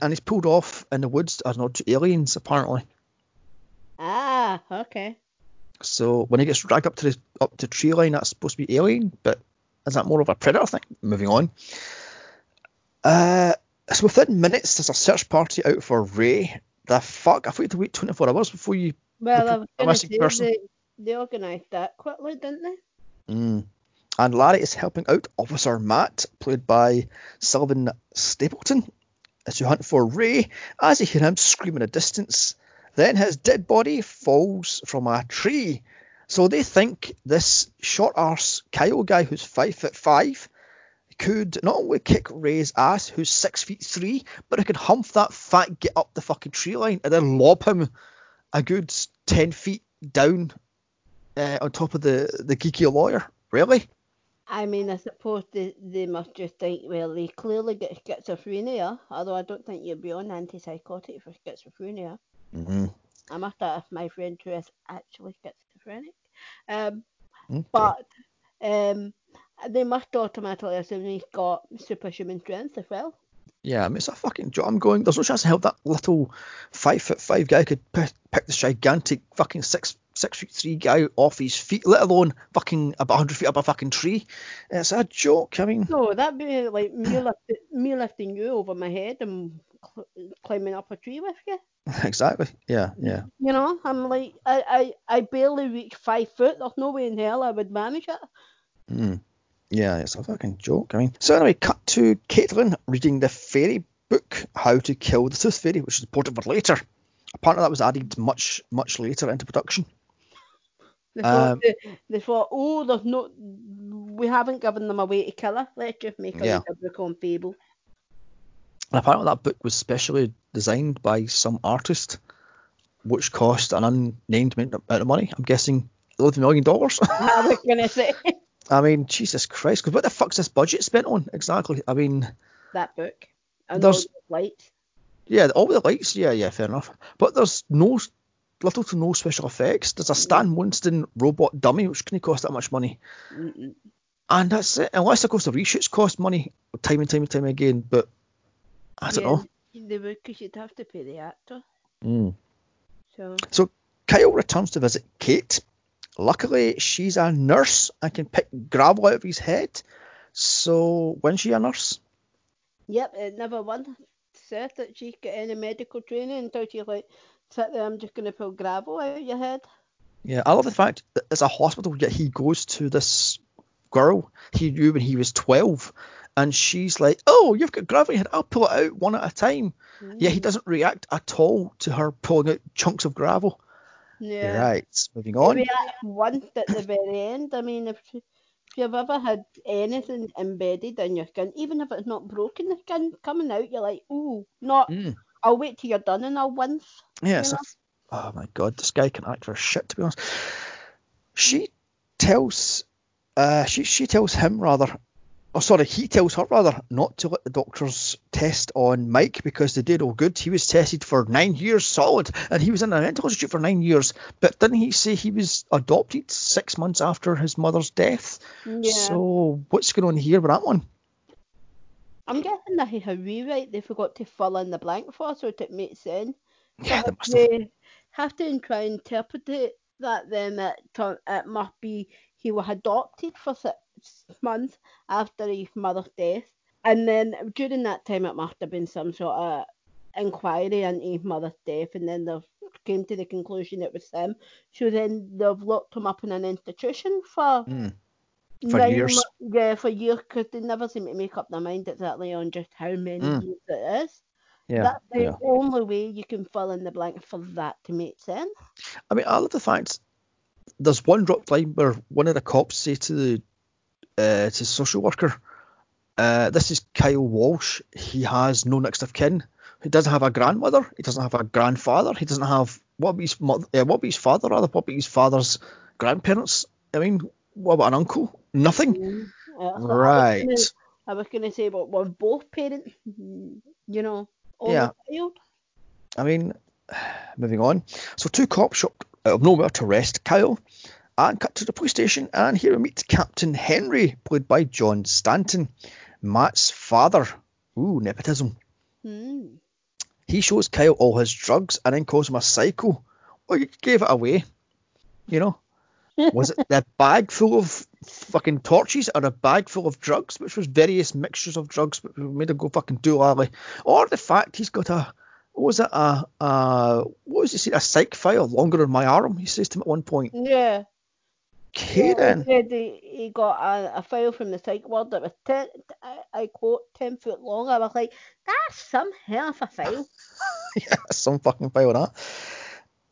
and he's pulled off in the woods as not two aliens, apparently. Ah, okay. So when he gets dragged up to the up to tree line, that's supposed to be alien, but is that more of a predator thing? Moving on. Uh, so within minutes, there's a search party out for Ray. The fuck? I thought you had to wait 24 hours before you. Well, I was going to say person. they, they organised that quickly, didn't they? Mm. And Larry is helping out Officer Matt, played by Sullivan Stapleton, as you hunt for Ray as you hear him scream in the distance. Then his dead body falls from a tree. So they think this short arse Kyle guy who's five foot five could not only kick Ray's ass, who's six feet three, but he could hump that fat get up the fucking tree line and then lob him a good ten feet down uh, on top of the the geeky lawyer. Really? I mean, I suppose they, they must just think, well, they clearly get schizophrenia, although I don't think you'd be on antipsychotic for schizophrenia. Mm-hmm. I must have my friend who is actually schizophrenic. Um, Okay. but um, they must automatically assume he's got superhuman strength as well. Yeah, I mean, it's a fucking job. I'm going. There's no chance in hell that little five foot five guy could pick, pick this gigantic fucking six six feet three guy off his feet, let alone fucking about hundred feet up a fucking tree. It's a joke. I mean, No, that'd be like me, lift, me lifting you over my head and cl- climbing up a tree with you. exactly. Yeah, yeah. You know, I'm like, I, I, I barely reach five foot. There's no way in hell I would manage it. Mm. Yeah, it's a fucking joke. I mean, so anyway, cut to Caitlin reading the fairy book, How to Kill the Tooth Fairy, which is important for later. Apparently, that was added much, much later into production. They thought, Um, they, they thought, oh, there's no, we haven't given them a way to kill her. Let's just make her Yeah. a book on Fable. And apparently, that book was specially designed by some artist, which cost an unnamed amount of money. I'm guessing eleven million dollars. I was gonna say I mean, Jesus Christ! Because what the fuck's this budget spent on exactly? I mean, that book. And There's- all the lights. yeah, all the lights, yeah, yeah, fair enough. But there's no little to no special effects. There's a Stan Winston robot dummy, which couldn't cost that much money, Mm-mm. and that's it. Unless of course the reshoots cost money, time and time and time again. But I don't know. Yeah, They would, because you'd have to pay the actor. Mm. So Kyle returns to visit Kate. Luckily, she's a nurse and can pick gravel out of his head. So, when's she a nurse? Yep, it never once said that she got any medical training until she like sit there, I'm just gonna pull gravel out of your head. Yeah, I love the fact that it's a hospital, yet he goes to this girl he knew when he was 12, and she's like, Oh, you've got gravel in your head, I'll pull it out one at a time. Yeah, he mm. doesn't react at all to her pulling out chunks of gravel. Yeah. Right, moving on. At once at the very end. I mean, if, if you've ever had anything embedded in your skin, even if it's not broken, the skin coming out, you're like, ooh, not. Mm. I'll wait till you're done and I'll wince. Yeah, know? f- oh my god, this guy can act for shit to be honest. She tells, uh, she she tells him rather, oh sorry, he tells her rather not to let the doctors test on Mike because they did all good. He was tested for nine years solid, and he was in a mental institute for nine years. But didn't he say he was adopted six months after his mother's death? Yeah. So what's going on here with that one? I'm guessing that he had rewrite they forgot to fill in the blank for so it makes sense. Yeah, they must have. have to try and interpret it that then it, it must be he was adopted for six months after his mother's death. And then during that time it must have been some sort of inquiry into his mother's death and then they've came to the conclusion it was him. So then they've locked him up in an institution for Mm. For nine years. mo- Yeah, for years, because they never seem to make up their mind exactly on just how many Mm. years it is. Yeah. That's the yeah. only way you can fill in the blank for that to make sense. I mean, I love the fact there's one drop line where one of the cops say to the uh, to the social worker, uh, "This is Kyle Walsh. He has no next of kin. He doesn't have a grandmother. He doesn't have a grandfather. He doesn't have what be his mother, uh, what be his father rather, what be his father's grandparents. I mean, what about an uncle? Nothing. Mm. Uh, so I was Right. I was going to say, but were both parents, mm, you know, Yeah. I mean, moving on. So two cops shot out of nowhere to rest Kyle and cut to the police station, and here we meet Captain Henry, played by John Stanton, Matt's father. Ooh, nepotism. Hmm. He shows Kyle all his drugs and then calls him a psycho. Well, you gave it away. You know? Was it the bag full of fucking torches or a bag full of drugs, which was various mixtures of drugs, which made him go fucking doolally? Or the fact he's got a, Uh, uh, what was it, a, a what was he say, a psych file longer than my arm, he says to him at one point. Yeah. Okay Yeah. He said he, got a, a file from the psych ward that was, ten, I, I quote, 10 foot long. I was like, that's some hell of a file. yeah, some fucking file that.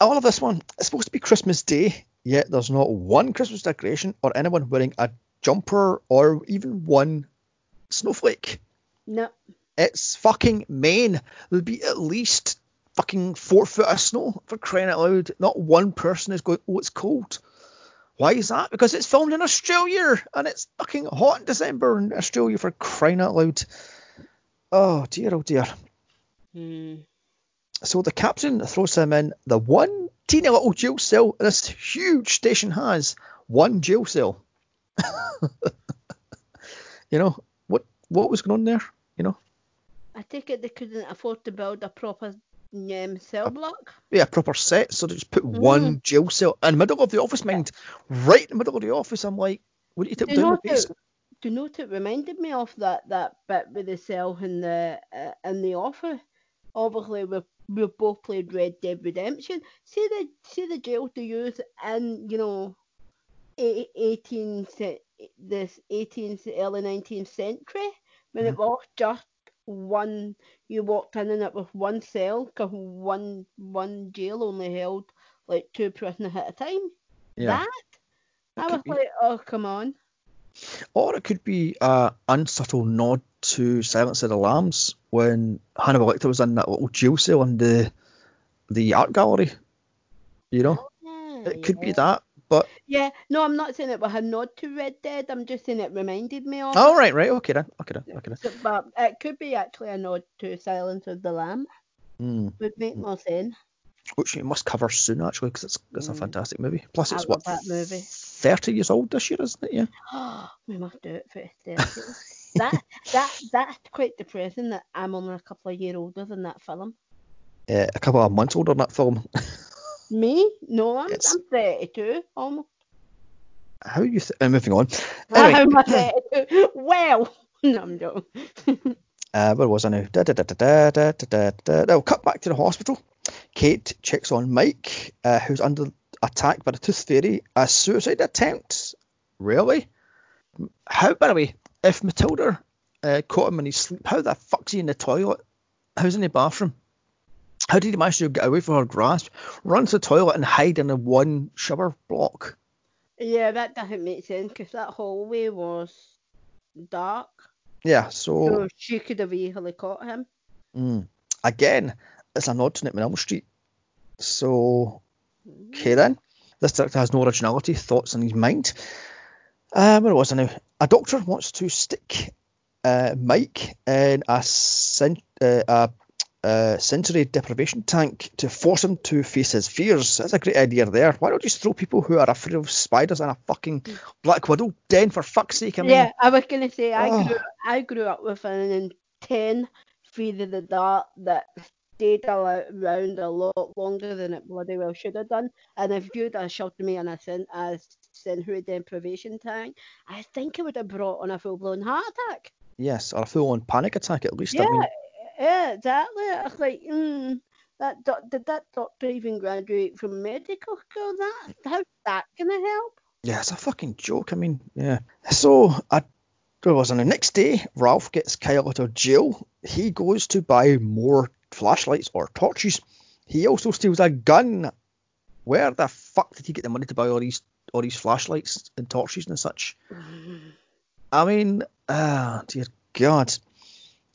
All of this one, it's supposed to be Christmas Day, yet there's not one Christmas decoration or anyone wearing a jumper or even one snowflake. no. It's fucking Maine. There'll be at least fucking four foot of snow for crying out loud. Not one person is going, oh, it's cold. Why is that? Because it's filmed in Australia and it's fucking hot in December in Australia for crying out loud. Oh dear, oh dear. Hmm. So the captain throws him in the one teeny little jail cell this huge station has. One jail cell. you know, what what was going on there? You know? I take it they couldn't afford to build a proper um, cell block. Yeah, a proper set, so they just put one jail cell in the middle of the office, mind. Right in the middle of the office. I'm like, what do you Do down the that- Do you know what it reminded me of that that bit with the cell in the uh, in the office? Obviously, we we both played Red Dead Redemption. See the see the jail to use in you know, eight- 18 ce- this 18th early 19th century when it was just one. You walked in and it was one cell because one one jail only held like two prisoners at a time. Yeah. That I could was be. like, oh come on. Or it could be a unsubtle nod to Silence of the Lambs when Hannibal Lecter was in that little jail cell in the the art gallery. You know, oh, Yeah, it could be that. But Yeah, no, I'm not saying it was a nod to Red Dead. I'm just saying it reminded me of. oh right, right, okay then, okay then, okay then. But it could be actually a nod to Silence of the Lamb. Mm. Would make more sense. Which you must cover soon actually, because it's it's a Mm. fantastic movie. Plus it's love what that movie. thirty years old this year, isn't it? Yeah. we must do it for 30th. that that that's quite depressing that I'm only a couple of years older than that film. Uh, a couple of months older than that film. Me? No, I'm. I'm 32 almost. How are you? Th- uh, moving on. Anyway. How am I 32? well, no, I'm joking. uh, where was I now? Da, da, da, da, da, da, da, da. cut back to the hospital. Kate checks on Mike, uh, who's under attack by the Tooth Fairy, a suicide attempt. Really? How, by the way, if Matilda uh, caught him in his sleep, how the fuck's he in the toilet? How's in the bathroom? How did he manage to get away from her grasp, run to the toilet and hide in a one shower block? Yeah, that doesn't make sense because that hallway was dark. Yeah, so So she could have easily caught him. Mm. Again, it's a nod to Elm Street. So, okay then. This director has no originality, thoughts in his mind. Uh, where was I now? A doctor wants to stick uh, Mike in a, sen- uh, a, a sensory deprivation tank to force him to face his fears. That's a great idea there. Why don't just throw people who are afraid of spiders in a fucking Black Widow den for fuck's sake? I mean, yeah, I was gonna say I Oh. grew I grew up with an intense fear of the dark that stayed around a lot longer than it bloody well should have done. And if you'd have shoved me in a sen- a sensory deprivation tank, I think it would have brought on a full blown heart attack. yes, or a full-on panic attack at least. Yeah, I mean, yeah, exactly. was like, mm, that doc- did that doctor even graduate from medical school? That how's that gonna help? Yeah, it's a fucking joke. I mean, yeah. So I there was on the next day, Ralph gets Kyle out of jail. He goes to buy more flashlights or torches. He also steals a gun. Where the fuck did he get the money to buy all these all these flashlights and torches and such? I mean, ah, dear God.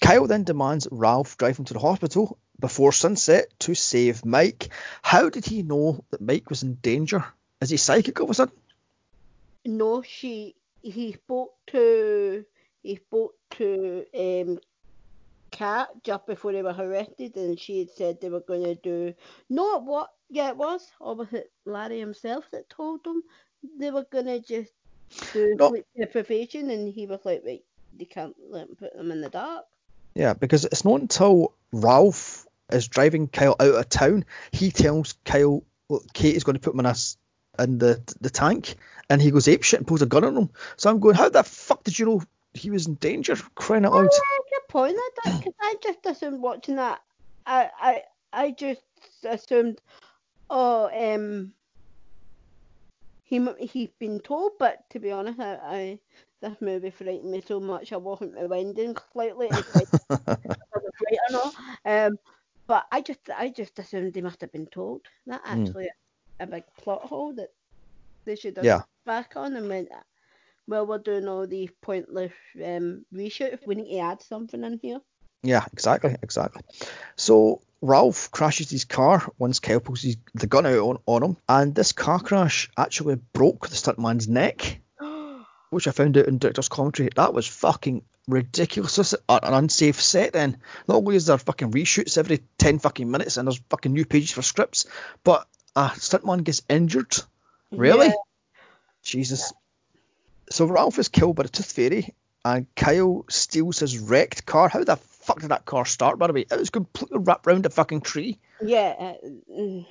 Kyle then demands Ralph drive him to the hospital before sunset to save Mike. How did he know that Mike was in danger? Is he psychic all of a sudden? No, she he spoke to he spoke to um Kat just before they were arrested, and she had said they were going to do not what yeah it was, or was it Larry himself that told them they were going to just do No. sleep deprivation, and he was like, right, they can't let him put them in the dark. Yeah, because it's not until Ralph is driving Kyle out of town, he tells Kyle, well, Kate is going to put him in, a in the the tank, and he goes apeshit and pulls a gun on him. So I'm going, how the fuck did you know he was in danger? Crying out Oh, loud. yeah, good point. Because I just assumed watching that, I I I just assumed, oh, um, he he'd been told. But to be honest, I, I this movie frightened me so much I wasn't rewinding slightly to find out if I was right or not. Um, but I just I just assumed they must have been told. That Mm. actually a big plot hole that they should have Yeah. back on and went. Well, we're doing all these pointless um, reshoots. We need to add something in here. Yeah, exactly, exactly. So Ralph crashes his car once Kyle pulls his, the gun out on, on him, and this car crash actually broke the stuntman's neck, which I found out in director's commentary. That was fucking ridiculous. An unsafe set. Then not only is there fucking reshoots every ten fucking minutes, and there's fucking new pages for scripts, but a stuntman gets injured. Really? Yeah. Jesus. So Ralph is killed by the Tooth Fairy, and Kyle steals his wrecked car. How the fuck did that car start, by the way? It was completely wrapped around a fucking tree. Yeah, uh, mm,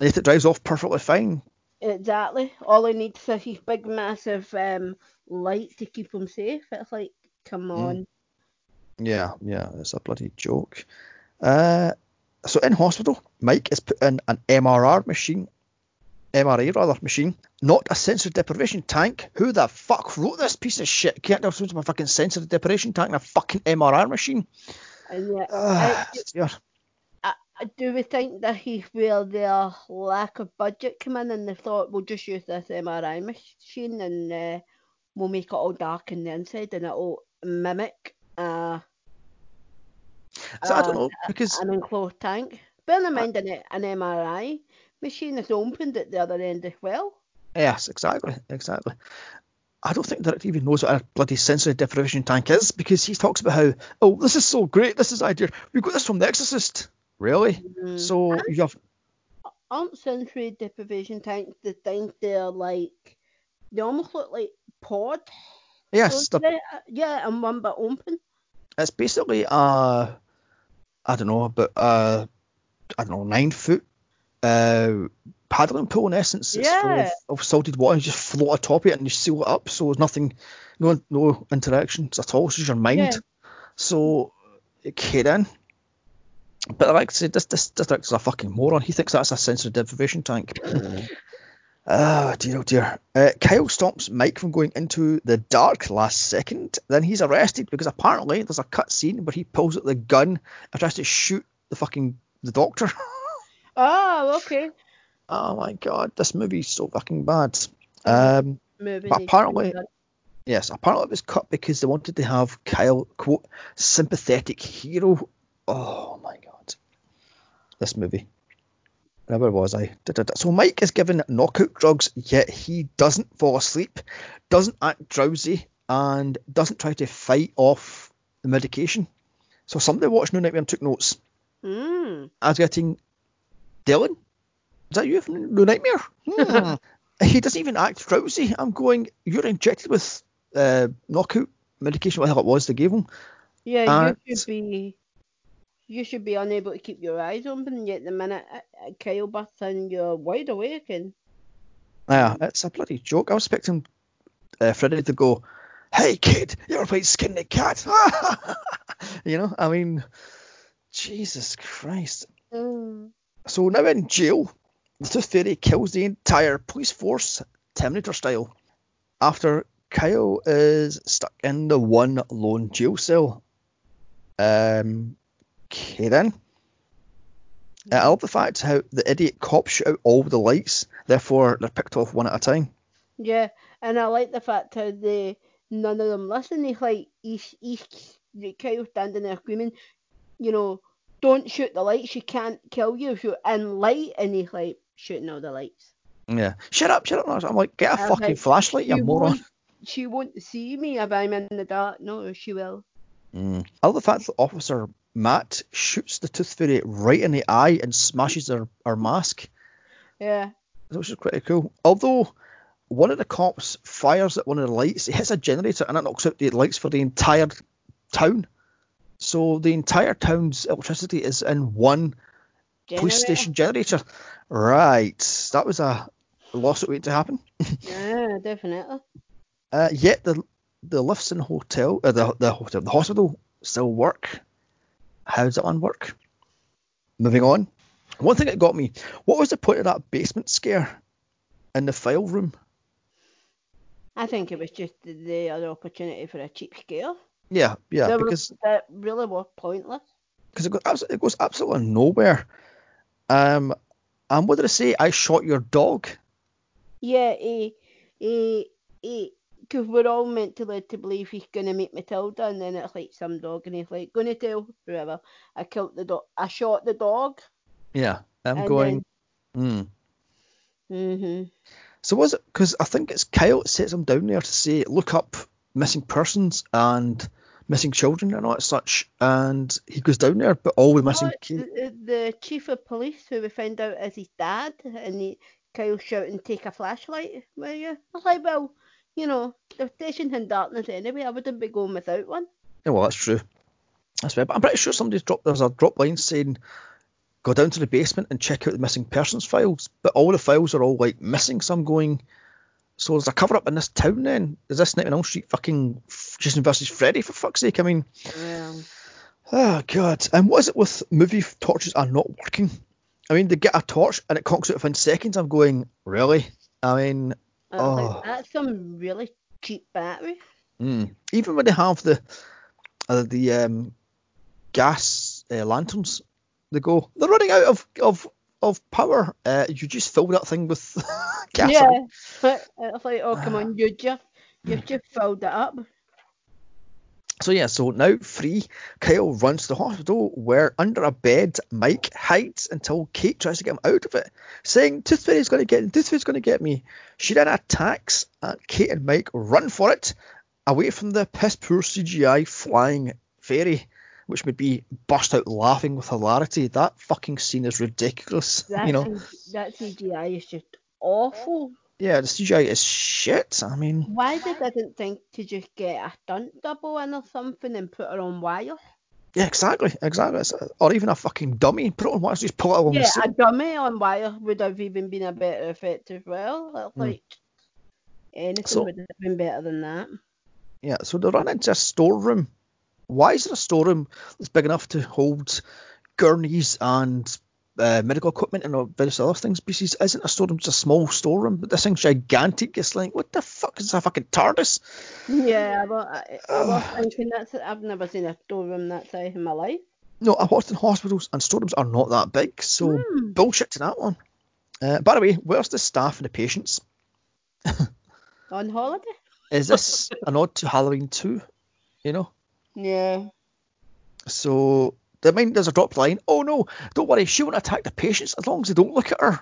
it drives off perfectly fine. Exactly. All he needs is his big, massive um, light to keep him safe. It's like, come Mm. on. Yeah, yeah, it's a bloody joke. Uh, so in hospital, Mike is put in an MRR machine, MRA rather machine, not a sensory deprivation tank. Who the fuck wrote this piece of shit? Can't have to my fucking sensory deprivation tank in a fucking MRR machine. And yet, Ah, I, dear. Do we think that he's where their lack of budget come in and they thought we'll just use this MRI machine and uh, we'll make it all dark on the inside and it'll mimic uh, So I don't uh, know because an enclosed tank. Bear in mind, an, an MRI machine is opened at the other end as well. yes, exactly, exactly. I don't think that it even knows what a bloody sensory deprivation tank is because he talks about how oh this is so great, this is idea. We got this from The Exorcist. Really? Mm. So you have Aren't sensory deprivation tanks the things they're like, they almost look like pod? yes, don't the, they? Uh, yeah, and one but open. it's basically uh I don't know, but uh I don't know, nine foot uh paddling pool in essence. It's full Yeah. of, of salted water. You just float atop it and you seal it up, so there's nothing, no no interactions at all. It's just your mind. Yeah. So it came in. But I like I said, this this this director's a fucking moron. He thinks that's a sensory deprivation tank. Ah, dear, oh dear. Uh, Kyle stops Mike from going into the dark last second. Then he's arrested because apparently there's a cut scene where he pulls out the gun and tries to shoot the fucking the doctor. Oh, okay. oh my god, this movie's so fucking bad. Um, But apparently- yes, apparently it was cut because they wanted to have Kyle quote sympathetic hero. Oh my god, this movie. Where was I? So Mike is given knockout drugs, yet he doesn't fall asleep, doesn't act drowsy, and doesn't try to fight off the medication. So somebody watched New Nightmare and took notes. Mm. I was getting Dylan. Is that you from New Nightmare? Hmm. he doesn't even act drowsy. I'm going. You're injected with uh, knockout medication. What the hell it was they gave him? Yeah, Uh, you should be. You should be unable to keep your eyes open. Yet the minute uh, uh, Kyle busts in, you're wide awake and. Yeah, it's a bloody joke. I was expecting uh, Freddy to go, "Hey kid, you ever played Skin the Cat?" you know, I mean, Jesus Christ. Mm. So now in jail, the Tooth Fairy kills the entire police force, Terminator style, after Kyle is stuck in the one lone jail cell. Um, okay then. Uh, I love the fact how the idiot cops shoot out all the lights, therefore they're picked off one at a time. Yeah, and I like the fact how they none of them listen. He's like he's he's Kyle standing there screaming, you know, don't shoot the lights. She can't kill you. Shoot in light, and he's like shooting all the lights. Yeah. Shut up, shut up. I'm like, get a I'm fucking like, flashlight, you "You moron. She won't see me if I'm in the dark. No, she will. Mm. I love the fact that Officer Matt shoots the Tooth Fairy right in the eye and smashes her, her mask, Yeah. which is pretty cool. Although one of the cops fires at one of the lights, it hits a generator and it knocks out the lights for the entire town. So the entire town's electricity is in one police station generator. Right, that was a lawsuit waiting to happen. Yeah, definitely. Uh, yet the the lifts in hotel, uh, the the hotel, the hospital still work. How does that one work? Moving on. One thing that got me: what was the point of that basement scare in the file room? I think it was just the, the other opportunity for a cheap scare. Yeah, yeah, They were- because that really was pointless. because it goes abs- it goes absolutely nowhere. Um, and what did I say? I shot your dog. Yeah, he, he, he, because we're all meant to lead to believe he's gonna meet Matilda, and then it's like some dog, and he's like, gonna tell whoever I killed the dog, I shot the dog. Yeah, I'm And going. Mm. Mhm. So was it because I think it's Kyle that sets him down there to say look up missing persons and missing children and all that such, and he goes down there, but all the missing No, the, the chief of police who we found out is his dad, and he, Kyle shouting, "Take a flashlight, will you?" I was like, "Well, you know, they're stationed in darkness anyway. I wouldn't be going without one." Yeah, well, that's true. That's right. But I'm pretty sure somebody's dropped. There's a drop line saying go down to the basement and check out the missing persons files, but all the files are all like missing. So I'm going. So there's a cover up in this town then? Is this Nightmare on Elm Street fucking Jason versus Freddy for fuck's sake? I mean, Yeah. Oh god! And what is it with movie torches are not working? I mean, they get a torch and it conks out within seconds. I'm going, really? I mean, Oh. like, that's some really cheap battery. mm. even when they have the uh, the um, gas uh, lanterns, they go, they're running out of of of power. Uh, you just fill that thing with gas. yeah. But I was like, oh come on, you just you just filled it up. So yeah, so now free, Kyle runs to the hospital where under a bed Mike hides until Kate tries to get him out of it, saying Tooth Fairy's gonna get Tooth Fairy's gonna get me. She then attacks and Kate and Mike run for it, away from the piss poor CGI flying fairy, which would be burst out laughing with hilarity. That fucking scene is ridiculous. That you know. That CGI is just awful. Yeah, the CGI is shit. I mean Why they didn't think to just get a stunt double in or something and put her on wire? Yeah, exactly, exactly. Or even a fucking dummy. Put it on once, just pull it the Yeah, a dummy on wire would have even been a better effect as well. Hmm. Like anything So- would have been better than that. Yeah, so they run into a storeroom. Why is there a storeroom that's big enough to hold gurneys and uh, medical equipment and all various other things? Because isn't a storeroom just a small storeroom? But this thing's gigantic. It's like, what the fuck is a fucking TARDIS? Yeah, was, I, I was thinking that's I've never seen a storeroom that size in my life. No, I've worked in hospitals and storerooms are not that big, so Hmm. bullshit to that one. Uh, by the way, where's the staff and the patients? On holiday? Is this a nod to Halloween too? You know? Yeah. So Mean, there's a drop line. Oh no, don't worry, she won't attack the patients as long as they don't look at her.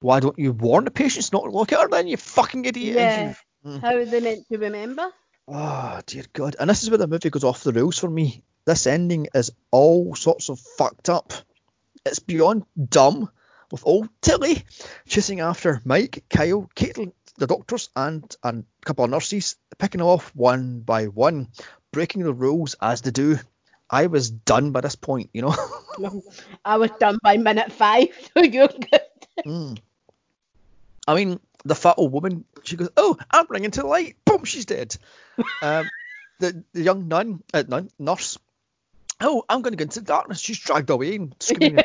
Why don't you warn the patients not to look at her then, you fucking idiot? Yeah. You- mm. How are they meant to remember? Oh dear God! And this is where the movie goes off the rails for me. This ending is all sorts of fucked up. It's beyond dumb, with old Tilly chasing after Mike, Kyle, Caitlin, the doctors, and, and a couple of nurses, picking off one by one, breaking the rules as they do. I was done by this point, you know. I was done by minute five, so you're good. Mm. I mean, the fat old woman, she goes, "Oh, I'm bringing to the light." Boom, she's dead. um, the the young nun, uh, nun nurse, "Oh, I'm going to go into the darkness." She's dragged away and screaming.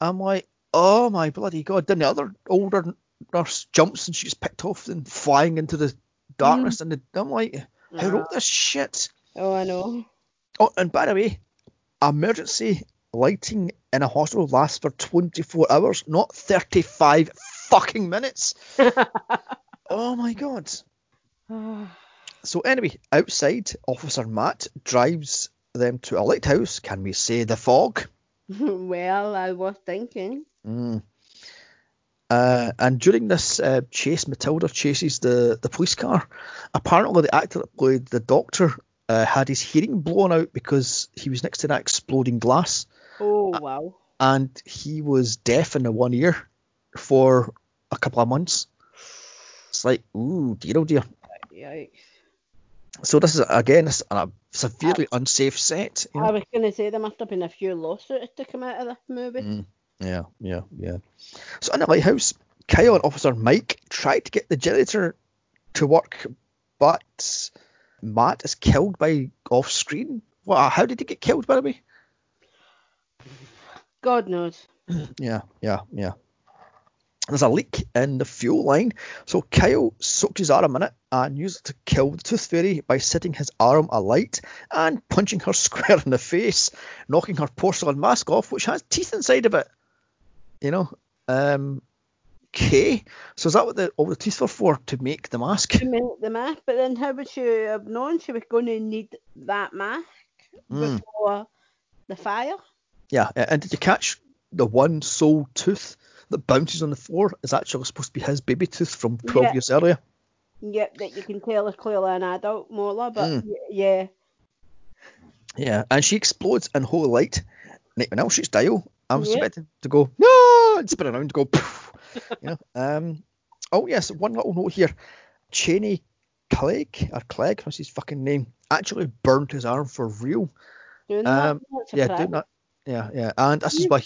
I'm like, oh my bloody god! Then the other older nurse jumps and she's picked off and flying into the darkness, and the, I'm like, who wrote this shit? Oh, I know. Oh, and by the way, emergency lighting in a hospital lasts for 24 hours, not 35 fucking minutes. oh my god. So anyway, outside, Officer Matt drives them to a lighthouse. Can we say the fog? well, I was thinking. Mm. Uh, and during this uh, chase, Matilda chases the, the police car. Apparently, the actor that played the doctor uh, had his hearing blown out because he was next to that exploding glass. Oh, wow. And he was deaf in the one ear for a couple of months. It's like, ooh, dear oh dear. Yikes. So this is again a severely unsafe set. You know? I was going to say there must have been a few lawsuits to come out of this movie. Mm, yeah, yeah, yeah. So in the lighthouse, Kyle and Officer Mike tried to get the generator to work, but Matt is killed by off screen. Well, how did he get killed, by the way? God knows. yeah, yeah, yeah. There's a leak in the fuel line, so Kyle soaks his arm in it and uses it to kill the Tooth Fairy by setting his arm alight and punching her square in the face, knocking her porcelain mask off, which has teeth inside of it. You know, um, okay. So is that what the, all the teeth were for to make the mask? To make the mask, but then how would she have known she was going to need that mask Mm. before the fire? Yeah, and did you catch the one sole tooth that bounces on the floor is actually supposed to be his baby tooth from 12 Yeah. years earlier? Yep, that you can tell is clearly an adult molar, but Mm. y- yeah. Yeah, and she explodes in holy light. Nick else shoots dial. I was Yep. expecting to go no and spin around and go poof. You know. Um. Oh yes, one little note here. Chaney Clegg or Clegg, what's his fucking name? Actually burned his arm for real. Doing Um, that. Yeah, doing that. Yeah, yeah. And this is why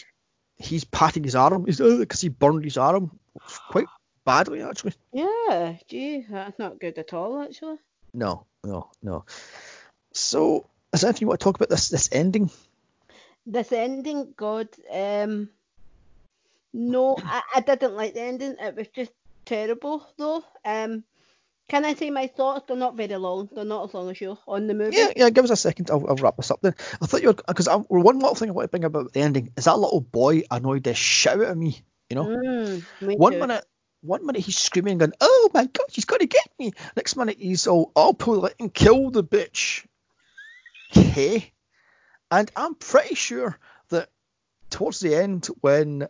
he's patting his arm. Because he burned his arm quite badly actually. Yeah, gee, that's not good at all, actually. No, no, no. So, is there anything you want to talk about this this ending? This ending, God, um, no, I, I didn't like the ending. It was just terrible, though. Um, can I say my thoughts? They're not very long. They're not as long as you on the movie. Yeah, yeah. Give us a second. I'll, I'll wrap this up then. I thought you were because one little thing I want to bring about the ending is that little boy annoyed the shit out of me. You know, Mm, me one too. minute, one minute he's screaming, going, "Oh my god, she's gonna get me!" Next minute he's all, "I'll pull it and kill the bitch." Okay, and I'm pretty sure that towards the end when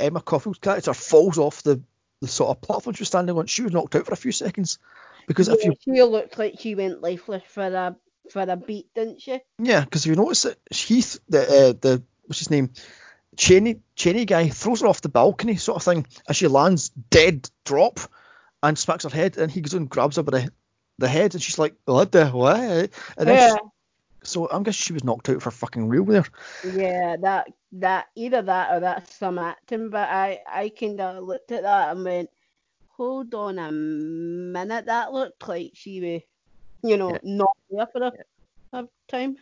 Emma Caulfield's character falls off the the sort of platform she was standing on, she was knocked out for a few seconds because if you she looked like she went lifeless for a for a beat, didn't she? Yeah, because if you notice that Heath, the uh, the what's his name, Chaney Chaney guy throws her off the balcony sort of thing, as she lands dead drop, and smacks her head, and he goes and grabs her by the, the head, and she's like, what the what? And then Yeah, she- so I'm guessing she was knocked out for fucking real there. yeah, that that either that or that's some acting. But I I kind of looked at that and went, hold on a minute, that looked like she was, you know, Yeah. not there for a, a time.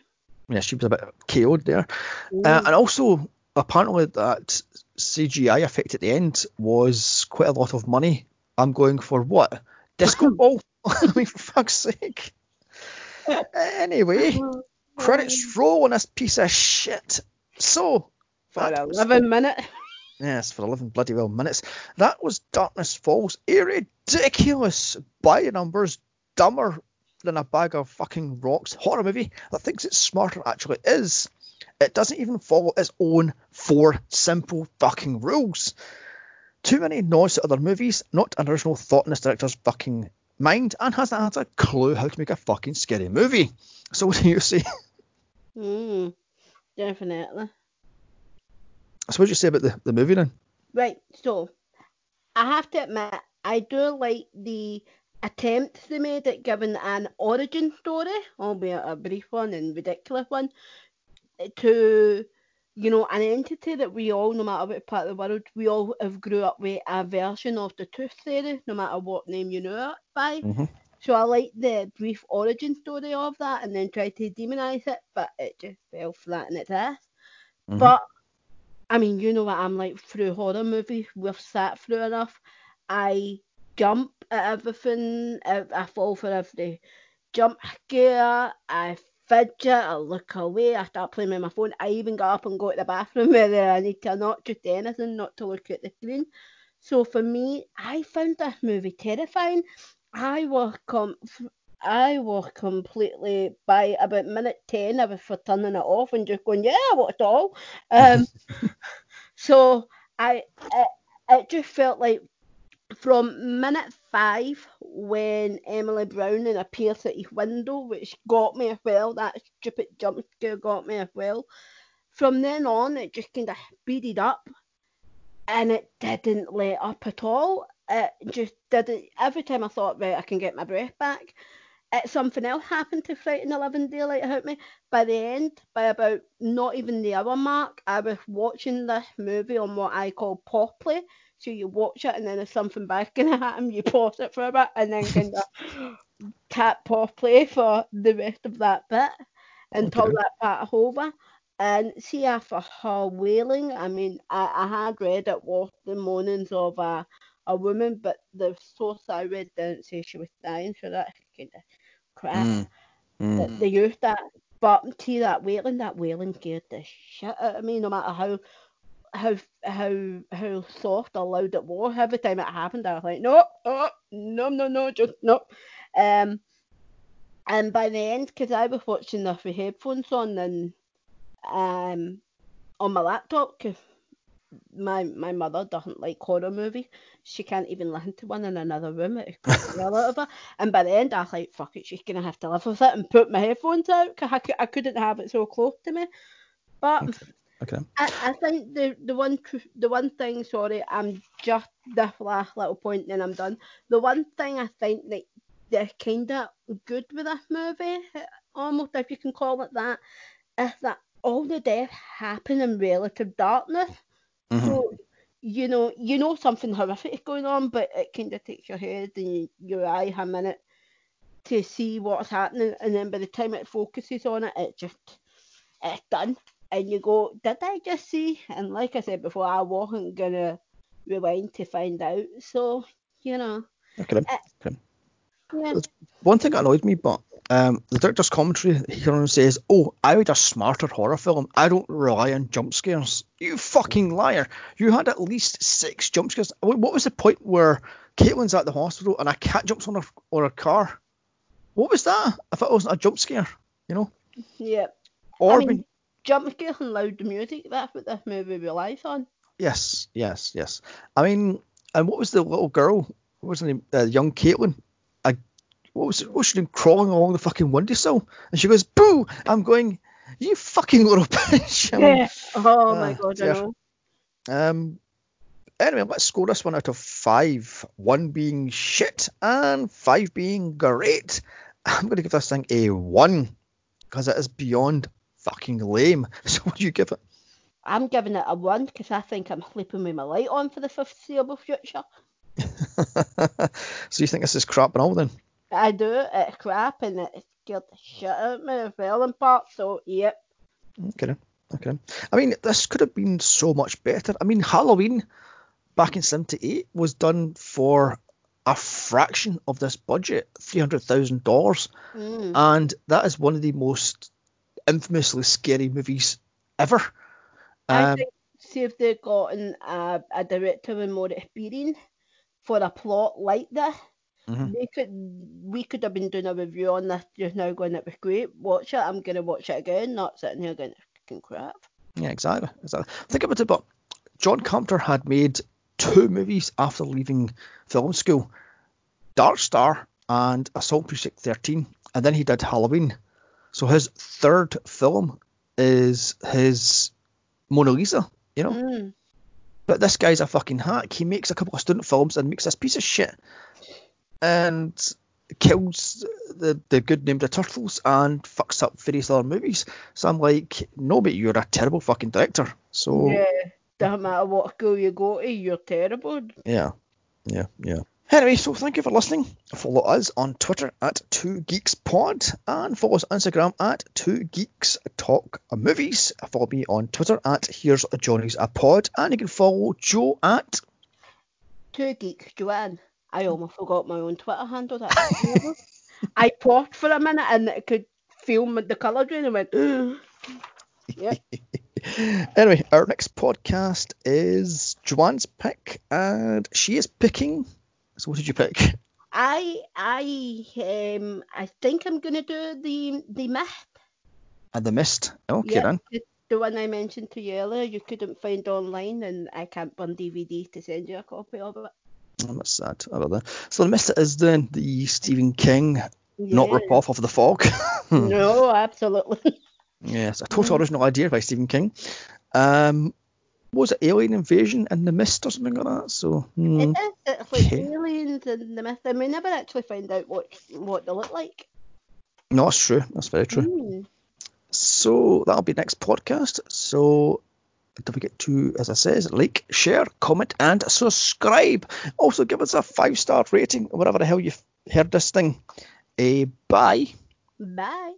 Yeah, she was a bit KO'd there. Uh, Mm. and also, apparently, that CGI effect at the end was quite a lot of money. I'm going for what? Disco ball? I mean, for fuck's sake. Anyway, credits roll on this piece of shit. So, for that was- eleven minutes. yes, for 11 bloody well minutes. That was Darkness Falls, a ridiculous, by the numbers, dumber than a bag of fucking rocks horror movie that thinks it's smarter actually is. It doesn't even follow its own four simple fucking rules. Too many nods to other movies, not an original thought in this director's fucking mind, and hasn't had a clue how to make a fucking scary movie. So what do you say? Mm, definitely. So what do you say about the, the movie then? Right, so I have to admit, I do like the attempts they made at giving an origin story, albeit a brief one and ridiculous one, to you know an entity that we all, no matter what part of the world, we all have grew up with a version of the Tooth Fairy, no matter what name you know it by. Mhm. So I like the brief origin story of that, and then tried to demonise it, but it just fell flat in its ass. Mhm. But I mean, you know what I'm like through horror movies. We've sat through enough. I jump at everything. I, I fall for every jump scare. I fidget. I look away. I start playing with my phone. I even got up and go to the bathroom whether I need to or not, just anything, not to look at the screen. So for me, I found this movie terrifying. I was com- I was completely by about minute ten. I was for turning it off and just going, yeah, what at all. Um, so I it, it just felt like from minute five when Emily Browning appears at his window, which got me as well. That stupid jump scare got me as well. From then on, it just kind of speeded up, and it didn't let up at all. Uh, it just didn't. Every time I thought, right, I can get my breath back, it, something else happened to Frighten 11 Daylight Help Me. By the end, by about not even the hour mark, I was watching this movie on what I call pause play. So you watch it and then if something bad gonna happen, you pause it for a bit and then kind of tap pause play for the rest of that bit until Okay. that part over. And see after her wailing, I mean, I, I had read it was the moanings of a, a woman, but the source I read didn't say she was dying, so that's kind of crap Mm, mm. that they used that. But see that wailing, that wailing scared the shit out of me, no matter how how how how soft or loud it was. Every time it happened, I was like, no, oh, no, no, no, just no. Um, and by the end, because I was watching this with headphones on and um on my laptop, because my my mother doesn't like horror movies. She can't even listen to one in another room. It creeps the hell out of her. And by the end, I was like, fuck it, she's gonna have to live with it and put my headphones out because I, I couldn't have it so close to me. But Okay. I, I think the the one the one thing, sorry, I'm just this last little point, then I'm done. The one thing I think that they're kind of good with this movie, almost if you can call it that, is that all the deaths happen in relative darkness. Mhm. So you know you know something horrific is going on, but it kind of takes your head and your eye a minute to see what's happening, and then by the time it focuses on it, it just it's done, and you go, did I just see? And like I said before, I wasn't gonna rewind to find out. So you know, Okay. Uh, okay. yeah, One thing that annoyed me, but um, the director's commentary here on says, "Oh, I would a smarter horror film. I don't rely on jump scares." You fucking liar! You had at least six jump scares. What was the point where Caitlin's at the hospital and a cat jumps on her or her car? What was that? If it wasn't a jump scare, you know? yeah. Or I mean, when- jump scares and loud music. That's what this movie relies on. yes, yes, yes. I mean, and what was the little girl? What was her name? Uh, young Caitlin. What was what was she doing? Crawling along the fucking windowsill, and she goes, "Boo!" I'm going, "You fucking little bitch!" I mean, Yeah. Oh my ah, god, dear. I know. Um. Anyway, let's score this one out of five. One being shit and five being great. I'm going to give this thing a one because it is beyond fucking lame. So what do you give it? I'm giving it a one because I think I'm sleeping with my light on for the foreseeable future. so you think this is crap and all then? I do. It's crap and it scared the shit out of me as well in part. So yep. Okay. Okay. I mean, this could have been so much better. I mean, Halloween back in '78 was done for a fraction of this budget, three hundred thousand dollars, Mm. and that is one of the most infamously scary movies ever. I Um, think see if they'd gotten a, a director with more experience for a plot like this, Mhm. they could we could have been doing a review on this just now going it was great. Watch it, I'm gonna watch it again, not sitting here going fucking crap. Yeah, exactly. exactly. Think about it, but John Carpenter had made two movies after leaving film school Dark Star and Assault Precinct 13, and then he did Halloween. So his third film is his Mona Lisa, you know? Mm. But this guy's a fucking hack. He makes a couple of student films and makes this piece of shit and kills the, the good name the Turtles and fucks up various other movies. So I'm like, no, but you're a terrible fucking director. So Yeah. Doesn't matter what school you go to, you're terrible. Yeah, yeah, yeah. Anyway, so thank you for listening. Follow us on Twitter at Two Geeks Pod and follow us on Instagram at Two Geeks Talk Movies. Follow me on Twitter at Here's Johnny's a Pod and you can follow Joe at Two geeks, Joanne. I almost forgot my own Twitter handle. I paused for a minute and it could feel the colour drain and went, yep. Anyway, our next podcast is Joanne's pick and she is picking. So what did you pick? I I um I think I'm gonna do the the Mist. And the Mist. Okay Yep, then. the- The one I mentioned to you earlier, you couldn't find online, and I can't burn DVD to send you a copy of it. Oh, that's sad about that. So the Mist is then the Stephen King not rip off of The Fog. No, absolutely. Yes, a total original idea by Stephen King. Um, what was it Alien Invasion in the Mist or something like that? So hmm, It is. It's like aliens and the Mist, and we never actually find out what what they look like. no, that's true. That's very true. Mm. So that'll be next podcast. So don't forget to, as I says, like, share, comment, and subscribe. Also give us a five star rating, whatever the hell you've heard this thing. Uh, bye. Bye.